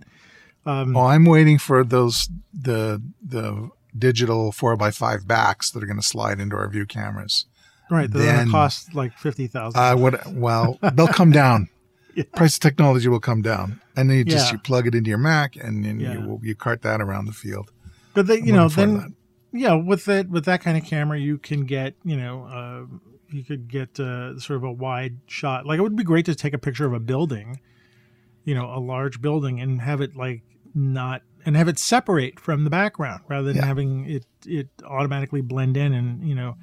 S1: Um,
S2: well, I'm waiting for those the the digital four by five backs that are going to slide into our view cameras.
S1: right, they're going to cost like fifty thousand.
S2: Uh, what? Well, they'll come down.
S1: Yeah.
S2: Price of technology will come down, and then you just
S1: Yeah.
S2: you plug it into your Mac, and then
S1: Yeah.
S2: you you cart that around the field.
S1: but they, you know,
S2: looking forward to
S1: then yeah, with that with that kind of camera, you can get, you know, uh, you could get uh, sort of a wide shot. Like it would be great to take a picture of a building, you know, a large building, and have it like not and have it separate from the background rather than
S2: Yeah.
S1: having it it automatically blend in and you know.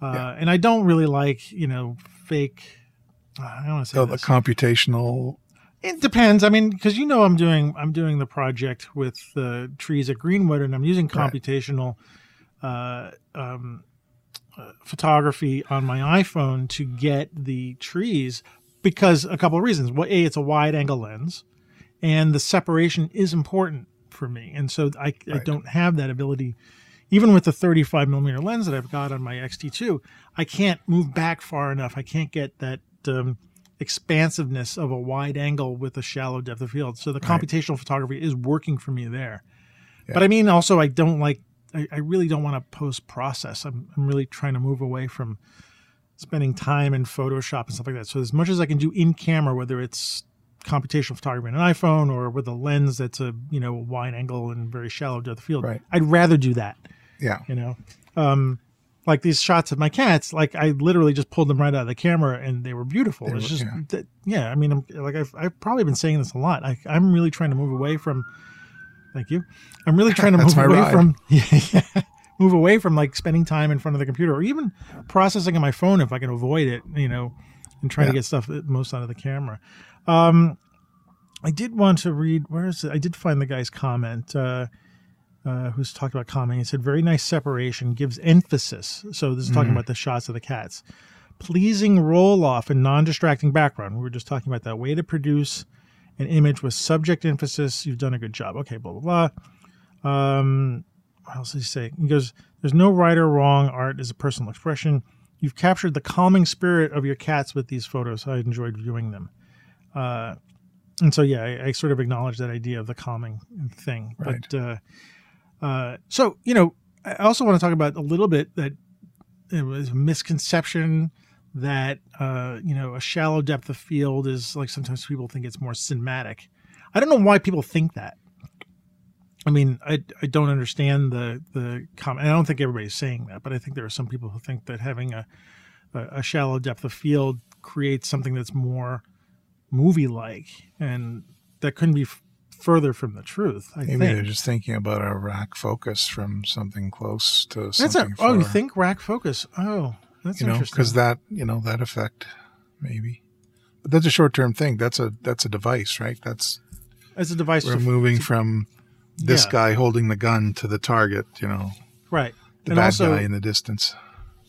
S1: Uh,
S2: Yeah.
S1: And I don't really like you know fake. I don't want to say
S2: So the computational
S1: It depends. I mean, because you know, I'm doing I'm doing the project with the trees at Greenwood, and I'm using
S2: Right.
S1: computational uh, um, uh, photography on my iPhone to get the trees because a couple of reasons. Well, a it's a wide angle lens, and the separation is important for me, and so I, I don't have that ability. Even with the 35 millimeter lens that I've got on my X-T2, I can't move back far enough. I can't get that um, expansiveness of a wide angle with a shallow depth of field. So the
S2: Right.
S1: computational photography is working for me there.
S2: Yeah.
S1: But I mean, also, I don't like, I, I really don't want to post process. I'm, I'm really trying to move away from spending time in Photoshop and stuff like that. So as much as I can do in camera, whether it's computational photography on an iPhone or with a lens that's a you know wide angle and very shallow depth of field,
S2: Right.
S1: I'd rather do that.
S2: yeah
S1: You know, um, like these shots of my cats, like I literally just pulled them right out of the camera and they were beautiful.
S2: They
S1: it's
S2: were-
S1: just
S2: yeah.
S1: that, yeah. I mean, I'm like I've, I've probably been saying this a lot. I, I'm really trying to move away from. Thank you. I'm really trying to move away
S2: ride.
S1: from yeah, move away from like spending time in front of the computer or even processing on my phone if I can avoid it. You know, and trying to get stuff most out of the camera. Um, I did want to read. Where is it? I did find the guy's comment. Uh, uh, who's talked about calming. He said, very nice separation, gives emphasis. So this is talking
S2: Mhm.
S1: about the shots of the cats. Pleasing roll off and non distracting background. We were just talking about that way to produce an image with subject emphasis. You've done a good job. Okay, blah, blah, blah. Um, what else did he say? He goes, there's no right or wrong. Art is a personal expression. You've captured the calming spirit of your cats with these photos. I enjoyed viewing them. Uh, and so, yeah, I, I sort of acknowledge that idea of the calming thing.
S2: Right.
S1: But uh, uh, so, you know, I also want to talk about a little bit that it was a misconception that uh, you know a shallow depth of field is like sometimes people think it's more cinematic. I don't know why people think that. I mean, I, I don't understand the the comment. I don't think everybody's saying that, but I think there are some people who think that having a a, a shallow depth of field creates something that's more movie like, and that couldn't be f- further from the truth. I
S2: Maybe
S1: think
S2: they're just thinking about a rack focus from something close to
S1: that's a
S2: something.
S1: oh, you think rack focus? Oh, that's
S2: you know,
S1: interesting.
S2: because that you know that effect maybe, but that's a short term thing. That's a that's a device, right? That's
S1: as a device,
S2: we're
S1: to,
S2: moving from this
S1: Yeah.
S2: guy holding the gun to the target. You know,
S1: right?
S2: the
S1: And
S2: bad
S1: also-
S2: guy in the distance.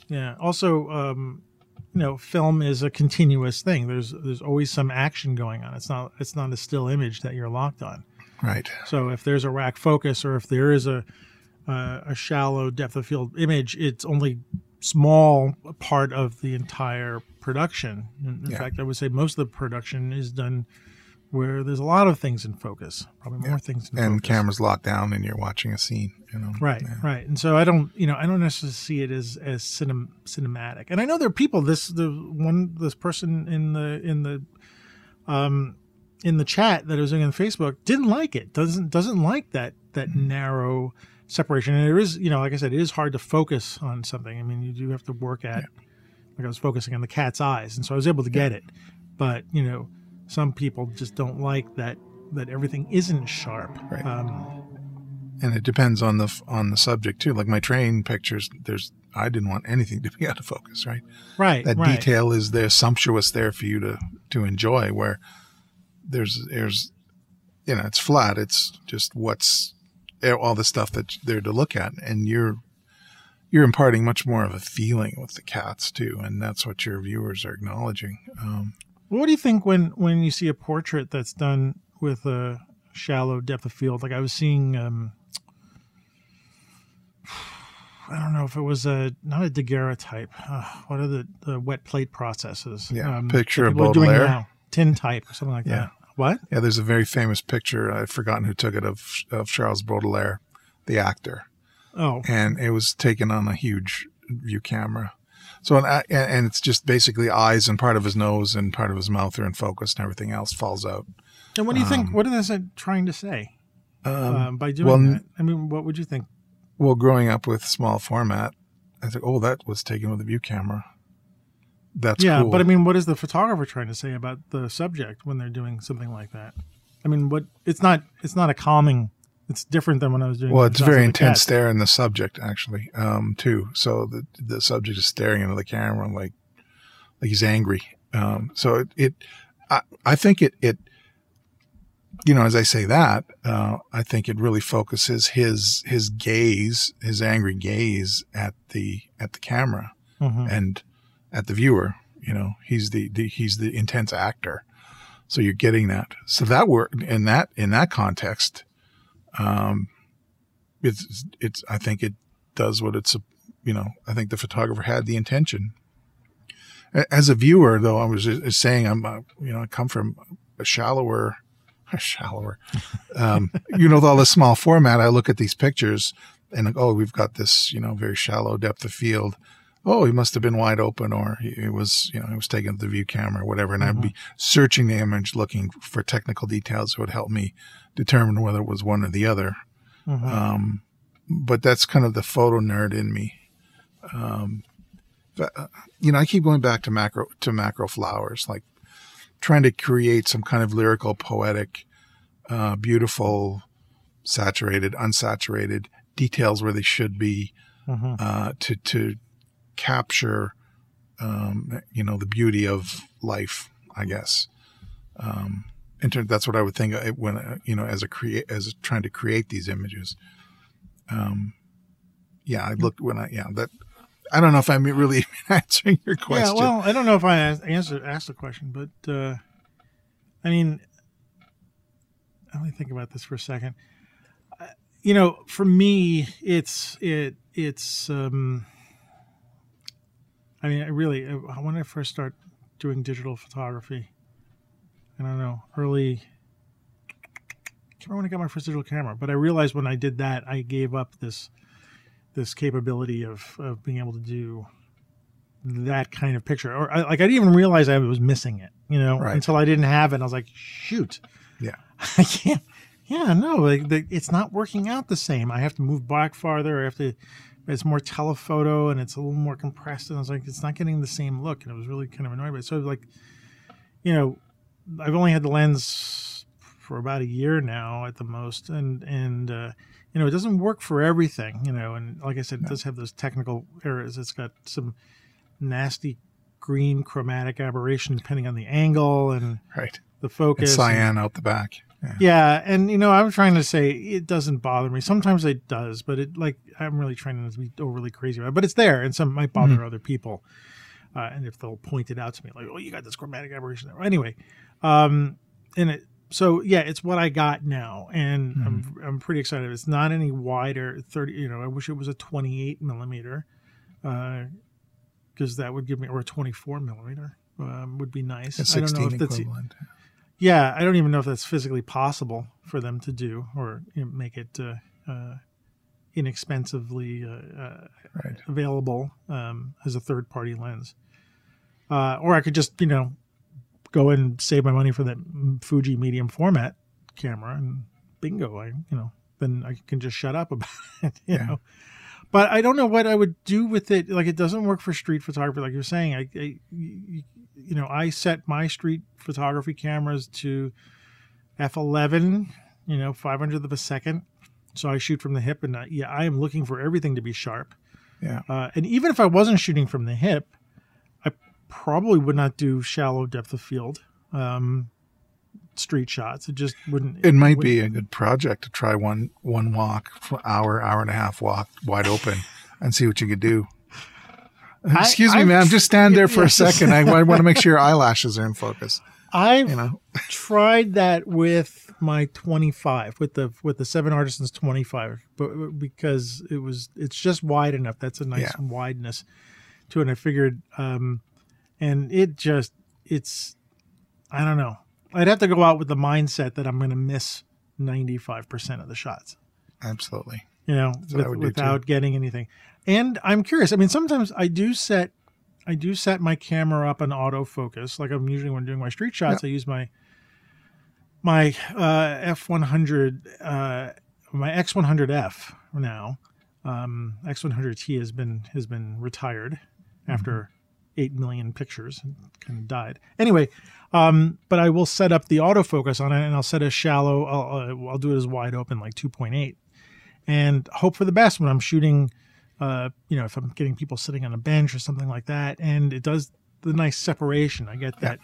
S1: Yeah. Also, um, you know, film is a continuous thing. There's there's always some action going on. It's not it's not a still image that you're locked on.
S2: Right.
S1: So if there's a rack focus or if there is a uh, a shallow depth of field image, it's only small part of the entire production. In, in
S2: Yeah.
S1: fact, I would say most of the production is done where there's a lot of things in focus, probably more
S2: Yeah.
S1: things in
S2: And
S1: focus.
S2: cameras locked down, and you're watching a scene. You know.
S1: Right,
S2: Yeah.
S1: right, and so I don't, you know, I don't necessarily see it as as cinem- cinematic. And I know there are people. This the one this person in the in the um in the chat that I was doing on Facebook didn't like it. Doesn't doesn't like that that
S2: Mm-hmm.
S1: narrow separation. And it is, you know, like I said, it is hard to focus on something. I mean, you do have to work at. Like I was focusing on the cat's eyes, and so I was able to get it. But you know, some people just don't like that that everything isn't sharp.
S2: Right.
S1: Um,
S2: and it depends on the on the subject too. Like my train pictures, there's I didn't want anything to be out of focus. Right.
S1: right.
S2: That
S1: right.
S2: detail is there, sumptuous there for you to to enjoy. Where there's there's you know it's flat. It's just what's all the stuff that's there to look at, and you're you're imparting much more of a feeling with the cats too, and that's what your viewers are acknowledging. Um,
S1: What do you think when when you see a portrait that's done with a shallow depth of field? Like I was seeing, um, I don't know if it was a not a daguerreotype. Uh, what are the, the wet plate processes?
S2: Yeah,
S1: um,
S2: picture of
S1: people are doing
S2: Baudelaire.
S1: now. Tin type or something like
S2: Yeah.
S1: that. What?
S2: yeah, there's a very famous picture. I've forgotten who took it of of Charles Baudelaire, the actor.
S1: Oh,
S2: and it was taken on a huge view camera. So and, and it's just basically eyes and part of his nose and part of his mouth are in focus, and everything else falls out.
S1: and what do you think?
S2: um,
S1: What is it trying to say
S2: Um,
S1: um, by doing
S2: well,
S1: that? I mean, what would you think?
S2: well, growing up with small format, I think, oh, that was taken with a view camera. That's
S1: yeah,
S2: cool.
S1: but I mean, what is the photographer trying to say about the subject when they're doing something like that? I mean, what? It's not. It's not a calming. It's different than when I was doing.
S2: well, it's very intense stare in the subject actually, um, too. So the the subject is staring into the camera like like he's angry. Um, so it, it I, I think it it you know as I say that uh, I think it really focuses his his gaze, his angry gaze at the at the camera
S1: Mhm.
S2: and at the viewer. You know, he's the, the he's the intense actor. So you're getting that. So that work in that in that context, um, it's it's. I think it does what it's. You know, I think the photographer had the intention. As a viewer, though, I was saying, I'm uh, you know I come from a shallower, a shallower. Um, you know, with all the small format, I look at these pictures and oh, we've got this you know very shallow depth of field oh, he must have been wide open or he, was, you know, he was with the view camera or whatever. And I'd be searching the image looking for technical details that would help me determine whether it was one or the other.
S1: Mhm.
S2: Um, but that's kind of the photo nerd in me. Um, but, uh, you know, I keep going back to macro, to macro flowers, like trying to create some kind of lyrical, poetic, uh, beautiful, saturated, unsaturated details where they should be,
S1: Mhm.
S2: uh, to to capture, um, you know, the beauty of life. I guess. Um, in terms, that's what I would think uh, when uh, you know, as a create, as trying to create these images. Um, yeah, I looked when I yeah that. I don't know if I'm really answering your question.
S1: Yeah, well, I don't know if I answered asked the question, but uh, I mean, let me think about this for a second. Uh, you know, for me, it's it it's. Um, I mean, I really uh, when I first start doing digital photography, I don't know, early. I can't remember when I got my first digital camera, but I realized when I did that, I gave up this this capability of, of being able to do that kind of picture, or I, like I didn't even realize I was missing it, you know,
S2: Right.
S1: until I didn't have it. And I was like, shoot,
S2: Yeah.
S1: I can't. Yeah, no, like the, it's not working out the same. I have to move back farther. I have to. It's more telephoto and it's a little more compressed. And I was like, it's not getting the same look, and it was really kind of annoying. But so like, you know, I've only had the lens for about a year now at the most, and and uh, you know, it doesn't work for everything. You know, and like I said, it does have those technical errors. It's got some nasty green chromatic aberration depending on the angle and
S2: Right.
S1: the focus. and-
S2: cyan out the back. Yeah.
S1: yeah, and you know, I'm trying to say it doesn't bother me. Sometimes it does, but it like I'm really trying not to be overly crazy about it. But it's there, and some might bother other people. Uh, and if they'll point it out to me, like, "Oh, you got this chromatic aberration." there. Anyway, um, and it so yeah, it's what I got now, and I'm I'm pretty excited. It's not any wider, thirty. You know, I wish it was a 28 millimeter, because that would give me or a 24 millimeter um, would be nice.
S2: A
S1: I don't know
S2: 16
S1: if that's
S2: equivalent.
S1: Yeah, I don't even know if that's physically possible for them to do or you know, make it uh, uh, inexpensively uh, uh,
S2: Right.
S1: available um, as a third party lens. Uh, or I could just, you know, go and save my money for that Fuji medium format camera and bingo, I, you know, then I can just shut up about it, you
S2: Yeah.
S1: know. But I don't know what I would do with it. Like it doesn't work for street photography, like you're saying. I, I you, know, I set my street photography cameras to f11, you know, 500th of a second. So I shoot from the hip, and uh, yeah, I am looking for everything to be sharp.
S2: Yeah.
S1: Uh, and even if I wasn't shooting from the hip, I probably would not do shallow depth of field um, street shots. It just wouldn't.
S2: It might
S1: wouldn't-
S2: be a good project to try one one walk, for hour, hour and a half walk, wide open, and see what you could do. Excuse me,
S1: I've
S2: ma'am. Just stand there for a
S1: yes.
S2: second. I, want to make sure your eyelashes are in focus.
S1: I've
S2: You know,
S1: tried that with my 25 with the with the seven artisans 25 but because it was it's just wide enough that's a nice
S2: Yeah.
S1: wideness to it and i figured um and it just it's i don't know i'd have to go out with the mindset that i'm going to miss 95% of the shots
S2: absolutely.
S1: you know, with, without getting anything. And I'm curious. I mean, sometimes I do set, I do set my camera up on autofocus. Like I'm usually when doing my street shots, I use my my uh, F100, uh, my X100F now. Um, X100T has been has been retired after eight million pictures and kind of died. Anyway, um, but I will set up the autofocus on it, and I'll set a shallow. I'll, I'll do it as wide open, like 2.8 and hope for the best when I'm shooting. Uh, you know, if I'm getting people sitting on a bench or something like that, and it does the nice separation. I get that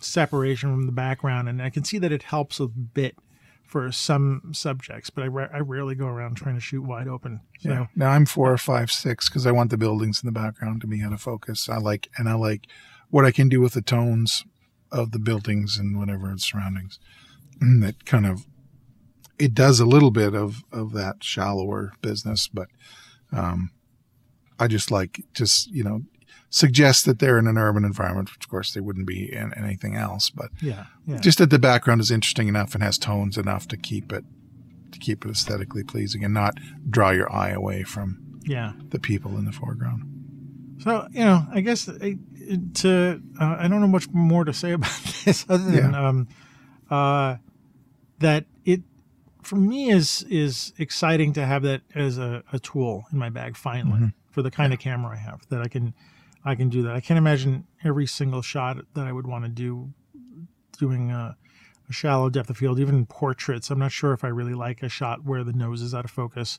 S1: separation from the background, and I can see that it helps a bit for some subjects. But I, ra- I rarely go around trying to shoot wide open. So
S2: Yeah. Now I'm four or five, six because I want the buildings in the background to be out of focus. I like, and I like what I can do with the tones of the buildings and whatever its surroundings. Mm, That kind of, it does a little bit of, of that shallower business, but um, I just like, just, you know, suggest that they're in an urban environment, which of course they wouldn't be in anything else, but
S1: yeah, yeah.
S2: just that the background is interesting enough and has tones enough to keep it, to keep it aesthetically pleasing and not draw your eye away from
S1: yeah.
S2: the people in the foreground.
S1: So you know, I guess I, to uh, I don't know much more to say about this other than
S2: Yeah.
S1: um, uh, that it for me is is exciting to have that as a, a tool in my bag finally
S2: Mm-hmm.
S1: for the kind of camera I have that I can I can do that. I can't imagine every single shot that I would want to do doing a, a shallow depth of field, even portraits. I'm not sure if I really like a shot where the nose is out of focus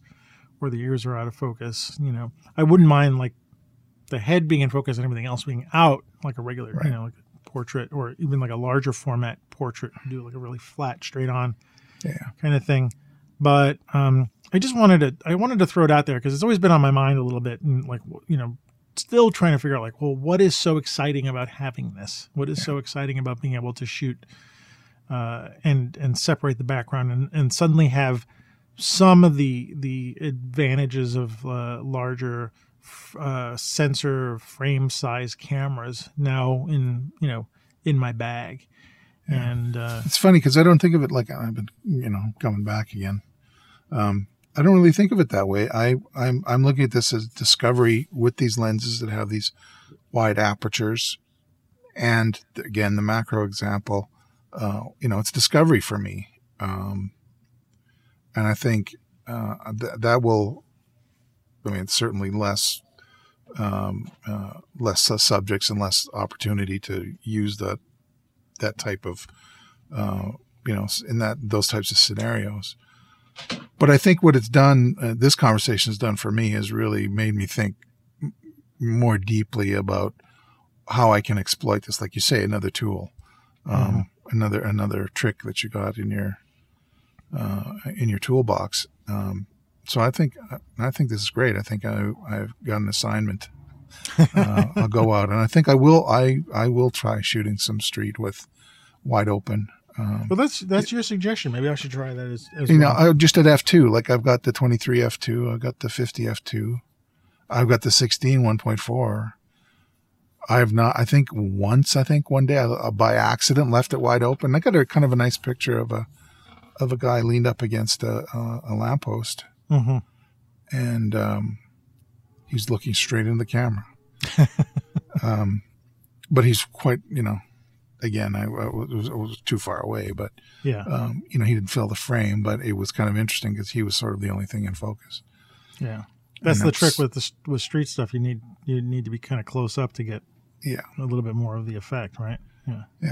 S1: or the ears are out of focus. You know, I wouldn't mind like the head being in focus and everything else being out, like a regular,
S2: Right.
S1: you know, like a portrait or even like a larger format portrait. Do like a really flat, straight on
S2: Yeah.
S1: kind of thing. But um, I just wanted to, I wanted to throw it out there because it's always been on my mind a little bit, and like you know, still trying to figure out like, well, what is so exciting about having this? What is so exciting about being able to shoot uh, and and separate the background and, and suddenly have some of the the advantages of uh, larger uh, sensor frame size cameras now in you know in my bag and uh,
S2: It's funny because I don't think of it like I've been, you know, coming back again. Um, I don't really think of it that way. I, I'm, I'm looking at this as discovery with these lenses that have these wide apertures. And again, the macro example, uh, you know, it's discovery for me. Um, and I think uh, th- that will, I mean, it's certainly less um, uh, less uh, subjects and less opportunity to use that that type of uh, you know in that those types of scenarios. But I think what it's done, uh, this conversation has done for me, has really made me think more deeply about how I can exploit this. Like you say, another tool, um, mm-hmm. another another trick that you got in your uh, in your toolbox. Um, so I think I think this is great. I think I, I've got an assignment. Uh, I'll go out and I think I will. I I will try shooting some street with wide open.
S1: Um, well, that's that's your suggestion. Maybe I should try that as, as
S2: you well. know. I just at f two. Like I've got the twenty three f two. I've got the fifty f two. I've got the 16 1.4. I have not. I think once. I think one day I, by accident left it wide open. I got a kind of a nice picture of a of a guy leaned up against a, a, a lamppost
S1: mm-hmm.
S2: and um, he's looking straight into the camera. um, but he's quite, you know, again, I, I, was, I was, too far away, but
S1: yeah,
S2: um, you know, he didn't fill the frame, but it was kind of interesting because he was sort of the only thing in focus.
S1: Yeah, that's, that's the trick with the with street stuff. You need you need to be kind of close up to get
S2: yeah
S1: a little bit more of the effect, right? Yeah,
S2: yeah.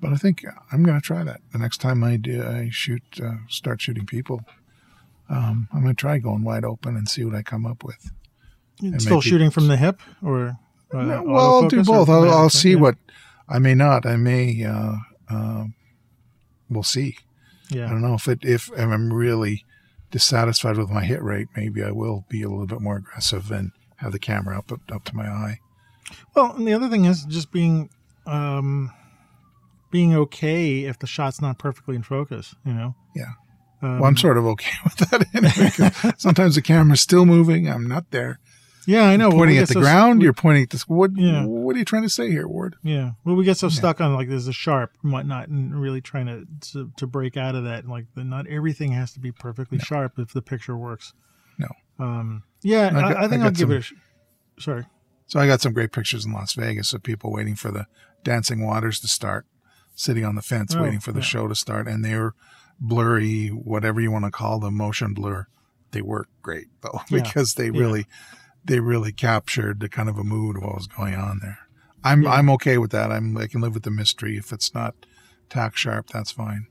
S2: But I think I'm going to try that the next time I do. I shoot, uh, start shooting people um, I'm going to try going wide open and see what I come up with.
S1: Still shooting from the hip, or
S2: uh, no, well, I'll do both. I'll, I'll see yeah. what I may not. I may. Uh, uh, we'll see.
S1: Yeah.
S2: I don't know if it if I'm really dissatisfied with my hit rate. Maybe I will be a little bit more aggressive and have the camera up up, up to my eye.
S1: Well, and the other thing is just being um, being okay if the shot's not perfectly in focus. You know.
S2: Yeah. Um, well, I'm sort of okay with that anyway. sometimes the camera's still moving. I'm not there.
S1: Yeah, I know.
S2: You're pointing at the so ground. We, you're pointing at this. What? Yeah. What are you trying to say here, Ward?
S1: Yeah. Well, we get so yeah. stuck on like there's a sharp and whatnot, and really trying to to, to break out of that. Like, the, not everything has to be perfectly no. sharp if the picture works.
S2: No.
S1: Um. Yeah, I, got, I think I will give it. a sh- Sorry.
S2: So I got some great pictures in Las Vegas of people waiting for the dancing waters to start, sitting on the fence oh, waiting for the yeah. show to start, and they were blurry, whatever you want to call them, motion blur, they work great though because yeah. they really yeah. They really captured the kind of a mood of what was going on there. I'm yeah. I'm okay with that. I'm I can live with the mystery. If it's not tack sharp, that's fine.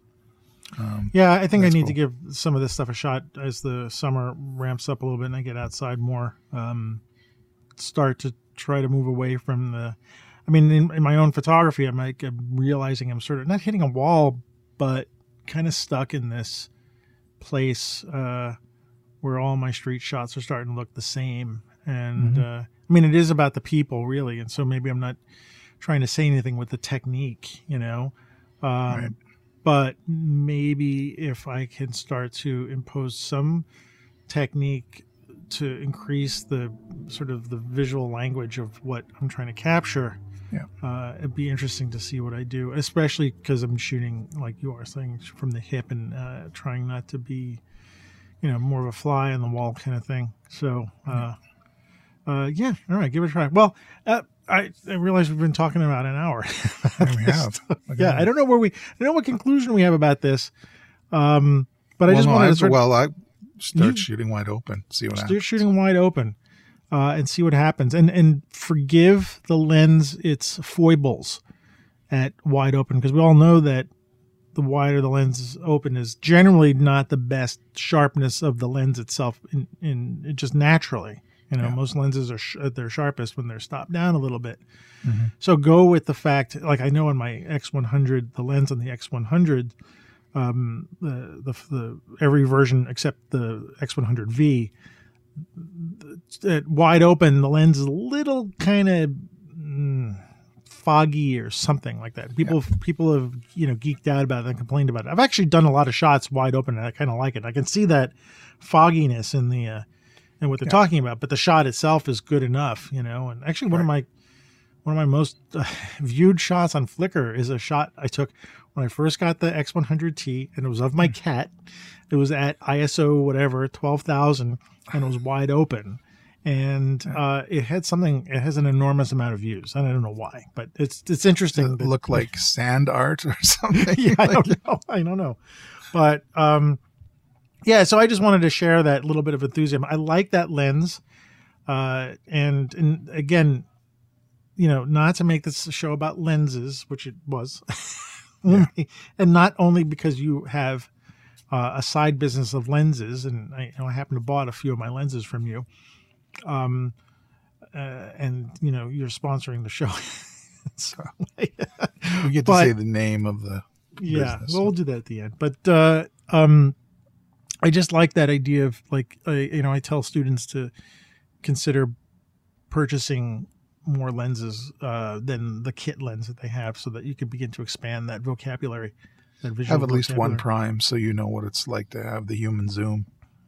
S1: Um, yeah, I think I need cool. to give some of this stuff a shot as the summer ramps up a little bit and I get outside more. Um, start to try to move away from the. I mean, in, in my own photography, I'm like I'm realizing I'm sort of not hitting a wall, but kind of stuck in this place uh, where all my street shots are starting to look the same. And mm-hmm. uh, I mean, it is about the people, really. And so maybe I'm not trying to say anything with the technique, you know. Um, right. But maybe if I can start to impose some technique to increase the sort of the visual language of what I'm trying to capture,
S2: yeah.
S1: Uh, it'd be interesting to see what I do, especially because I'm shooting like you are saying from the hip and uh, trying not to be, you know, more of a fly on the wall kind of thing. So, uh, uh, yeah, all right, give it a try. Well, uh, I, I realize we've been talking about an hour.
S2: we have.
S1: yeah, I don't know where we, I don't know what conclusion we have about this. Um, but well, I just no, wanted to start,
S2: well, I start you, shooting wide open. See what happens.
S1: start
S2: happens.
S1: shooting wide open uh, and see what happens. And and forgive the lens its foibles at wide open because we all know that the wider the lens is open is generally not the best sharpness of the lens itself in, in just naturally. You know, yeah. most lenses are sh- at their sharpest when they're stopped down a little bit. Mm-hmm. So go with the fact, like I know on my X100, the lens on the X100, um, the, the, the every version except the X100V wide open, the lens is a little kind of mm, foggy or something like that. People yeah. people have you know geeked out about it and complained about it. I've actually done a lot of shots wide open, and I kind of like it. I can see that fogginess in the uh, and what they're yeah. talking about, but the shot itself is good enough, you know. And actually, one right. of my one of my most uh, viewed shots on Flickr is a shot I took when I first got the X100T, and it was of my hmm. cat. It was at ISO whatever twelve thousand, and it was wide open and uh, it had something. It has an enormous amount of views. And I don't know why, but it's it's interesting.
S2: It look like sand art or something?
S1: yeah, I
S2: Like-
S1: don't know. I don't know, but um, yeah. So I just wanted to share that little bit of enthusiasm. I like that lens, uh, and and again, you know, not to make this a show about lenses, which it was, and not only because you have uh, a side business of lenses, and I, you know, I happen to bought a few of my lenses from you, um, uh, and you know, you're sponsoring the show. so,
S2: we get to
S1: but-
S2: say the name of the
S1: yeah
S2: business.
S1: we'll do that at the end but uh um i just like that idea of like I, you know i tell students to consider purchasing more lenses uh than the kit lens that they have so that you can begin to expand that vocabulary that visual
S2: have at least one prime so you know what it's like to have the human zoom.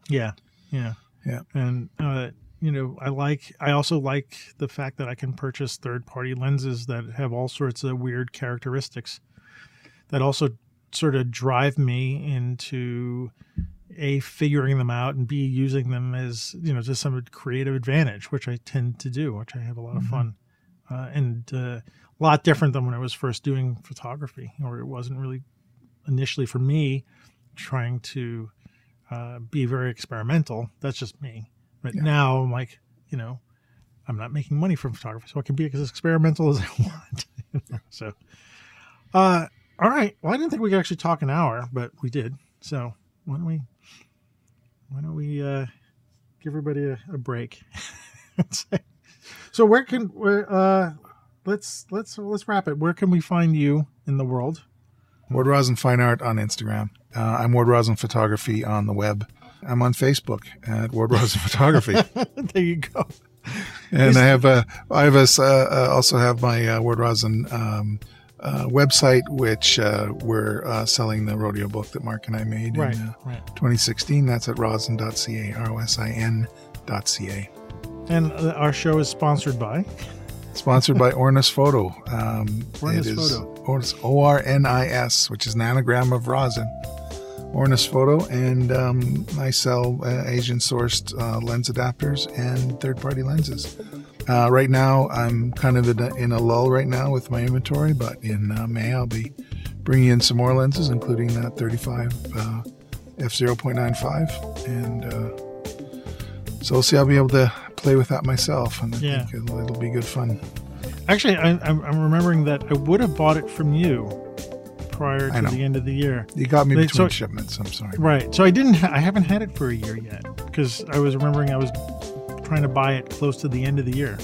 S1: yeah yeah
S2: Yeah.
S1: and uh you know i like i also like the fact that i can purchase third party lenses that have all sorts of weird characteristics that also sort of drive me into a figuring them out and b using them as you know just some creative advantage which i tend to do which i have a lot of
S2: Mhm.
S1: fun uh, and uh, a lot different than when i was first doing photography or it wasn't really initially for me trying to uh, be very experimental that's just me but
S2: Yeah.
S1: now i'm like you know i'm not making money from photography so i can be as experimental as i want so uh all right. Well, I didn't think we could actually talk an hour, but we did. So why don't we why don't we uh, give everybody a, a break? so where can where uh, let's let's let's wrap it. Where can we find you in the world?
S2: Ward Rosin Fine Art on Instagram. Uh, I'm Ward Rosin Photography on the web. I'm on Facebook at Ward Rosin Photography,
S1: there you go.
S2: and I have a I have a uh, uh, also have my uh, Ward Rosin um, uh, website, which uh, we're uh, selling the rodeo book that Mark and I made
S1: Right.
S2: in uh,
S1: Right.
S2: 2016. That's at rosin.ca, r o s i n.ca.
S1: And uh, our show is sponsored by
S2: Sponsored by Ornis Photo. Um,
S1: Ornis Photo.
S2: Ornis, O-R-N-I-S, which is an anagram of rosin. Ornis Photo, and um, I sell uh, Asian-sourced uh, lens adapters and third-party lenses. Uh, right now, I'm kind of in a, in a lull right now with my inventory, but in uh, May I'll be bringing in some more lenses, including that 35 uh, f0.95, and uh, so we'll see. I'll be able to play with that myself, and I
S1: Yeah.
S2: think it'll, it'll be good fun.
S1: Actually, I, I'm remembering that I would have bought it from you prior to the end of the year.
S2: You got me
S1: They-
S2: between
S1: so-
S2: shipments. I'm sorry.
S1: Right. So I didn't. I haven't had it for a year yet because I was remembering I was trying to buy it close to the end of the year.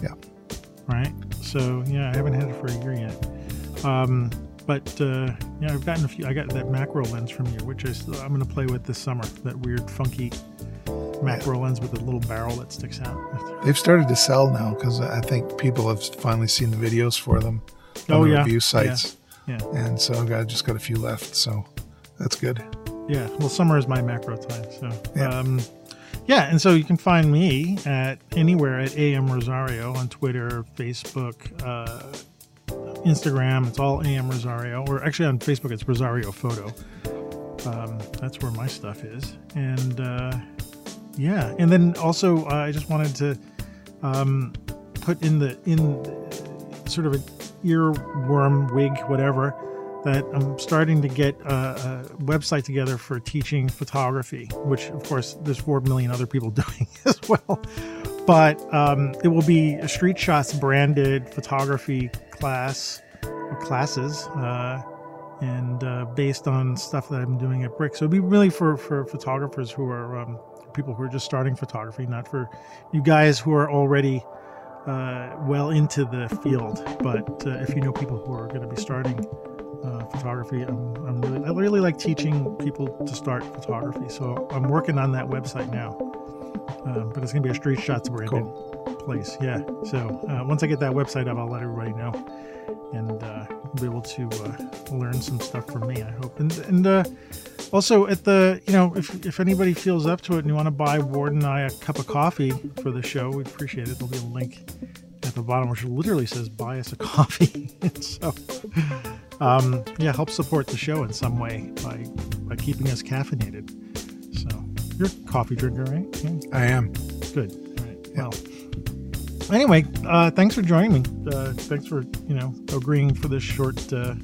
S2: Yeah.
S1: Right. So yeah, I haven't had it for a year yet. Um, but uh, yeah, I've gotten a few. I got that macro lens from you, which I still, I'm going to play with this summer. That weird, funky macro lens with a little barrel that sticks out.
S2: They've started to sell now because I think people have finally seen the videos for them on
S1: Oh,
S2: the
S1: yeah.
S2: review sites.
S1: Yeah.
S2: And so I've got just got a few left. So that's good.
S1: Yeah, well, summer is my macro time. So,
S2: Yeah.
S1: um, yeah, and so you can find me at anywhere at AM Rosario on Twitter, Facebook, uh, Instagram. It's all AM Rosario, or actually on Facebook, it's Rosario Photo. Um, that's where my stuff is, and uh, yeah, and then also uh, I just wanted to um, put in the in sort of an earworm wig, whatever that I'm starting to get a, a website together for teaching photography, which of course there's four million other people doing as well. But um, it will be a Street Shots branded photography class classes, uh, and uh, based on stuff that I'm doing at Brick. So it'd be really for for photographers who are um, people who are just starting photography, not for you guys who are already uh, well into the field. But uh, if you know people who are going to be starting uh, photography. I'm, I'm really, I really like teaching people to start photography. So I'm working on that website now. Um, but it's going to be a Street Shots branded place. Yeah. So uh, once I get that website up, I'll let everybody know, and uh, be able to uh, learn some stuff from me. I hope. And and uh, also at the you know if if anybody feels up to it and you want to buy Ward and I a cup of coffee for the show, we'd appreciate it. There'll be a link at the bottom which literally says buy us a coffee. so um, yeah, help support the show in some way by by keeping us caffeinated. So you're a coffee drinker, right? Yeah,
S2: I am.
S1: good. All right. Well, anyway, uh, thanks for joining me. Uh, thanks for you know agreeing for this short, uh,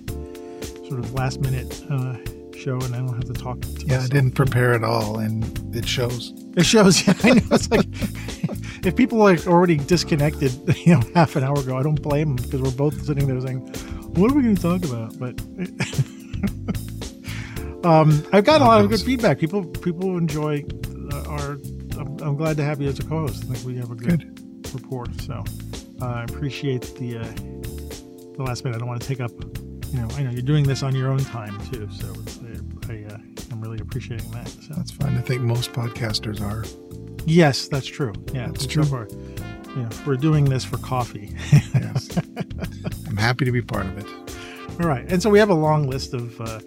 S1: sort of last minute uh, show, and I don't have to talk. To
S2: Yeah, I didn't prepare at all, and it shows.
S1: It shows. Yeah, I know. It's like if people are already disconnected, you know, half an hour ago, I don't blame them because we're both sitting there saying, "What are we going to talk about?" But um, I've gotten a lot of good feedback. People people enjoy uh, our. I'm, I'm glad to have you as a co-host. I think we have a good, rapport. So uh, I appreciate the uh, the last minute. I don't want to take up. You know, I know you're doing this on your own time too, so I, uh, I'm really appreciating that. So.
S2: That's fine. I think most podcasters are.
S1: Yes, that's true. Yeah,
S2: That's
S1: so
S2: true.
S1: far, you know, we're doing this for coffee.
S2: Yes. I'm happy to be part of it.
S1: All right, and so we have a long list of uh,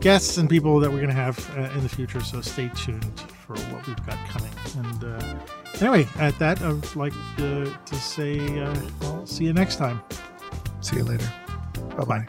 S1: guests and people that we're going to have uh, in the future. So stay tuned for what we've got coming. And uh, anyway, at that, I would like to, to say, uh, well, see you next time.
S2: See you later. Bye bye.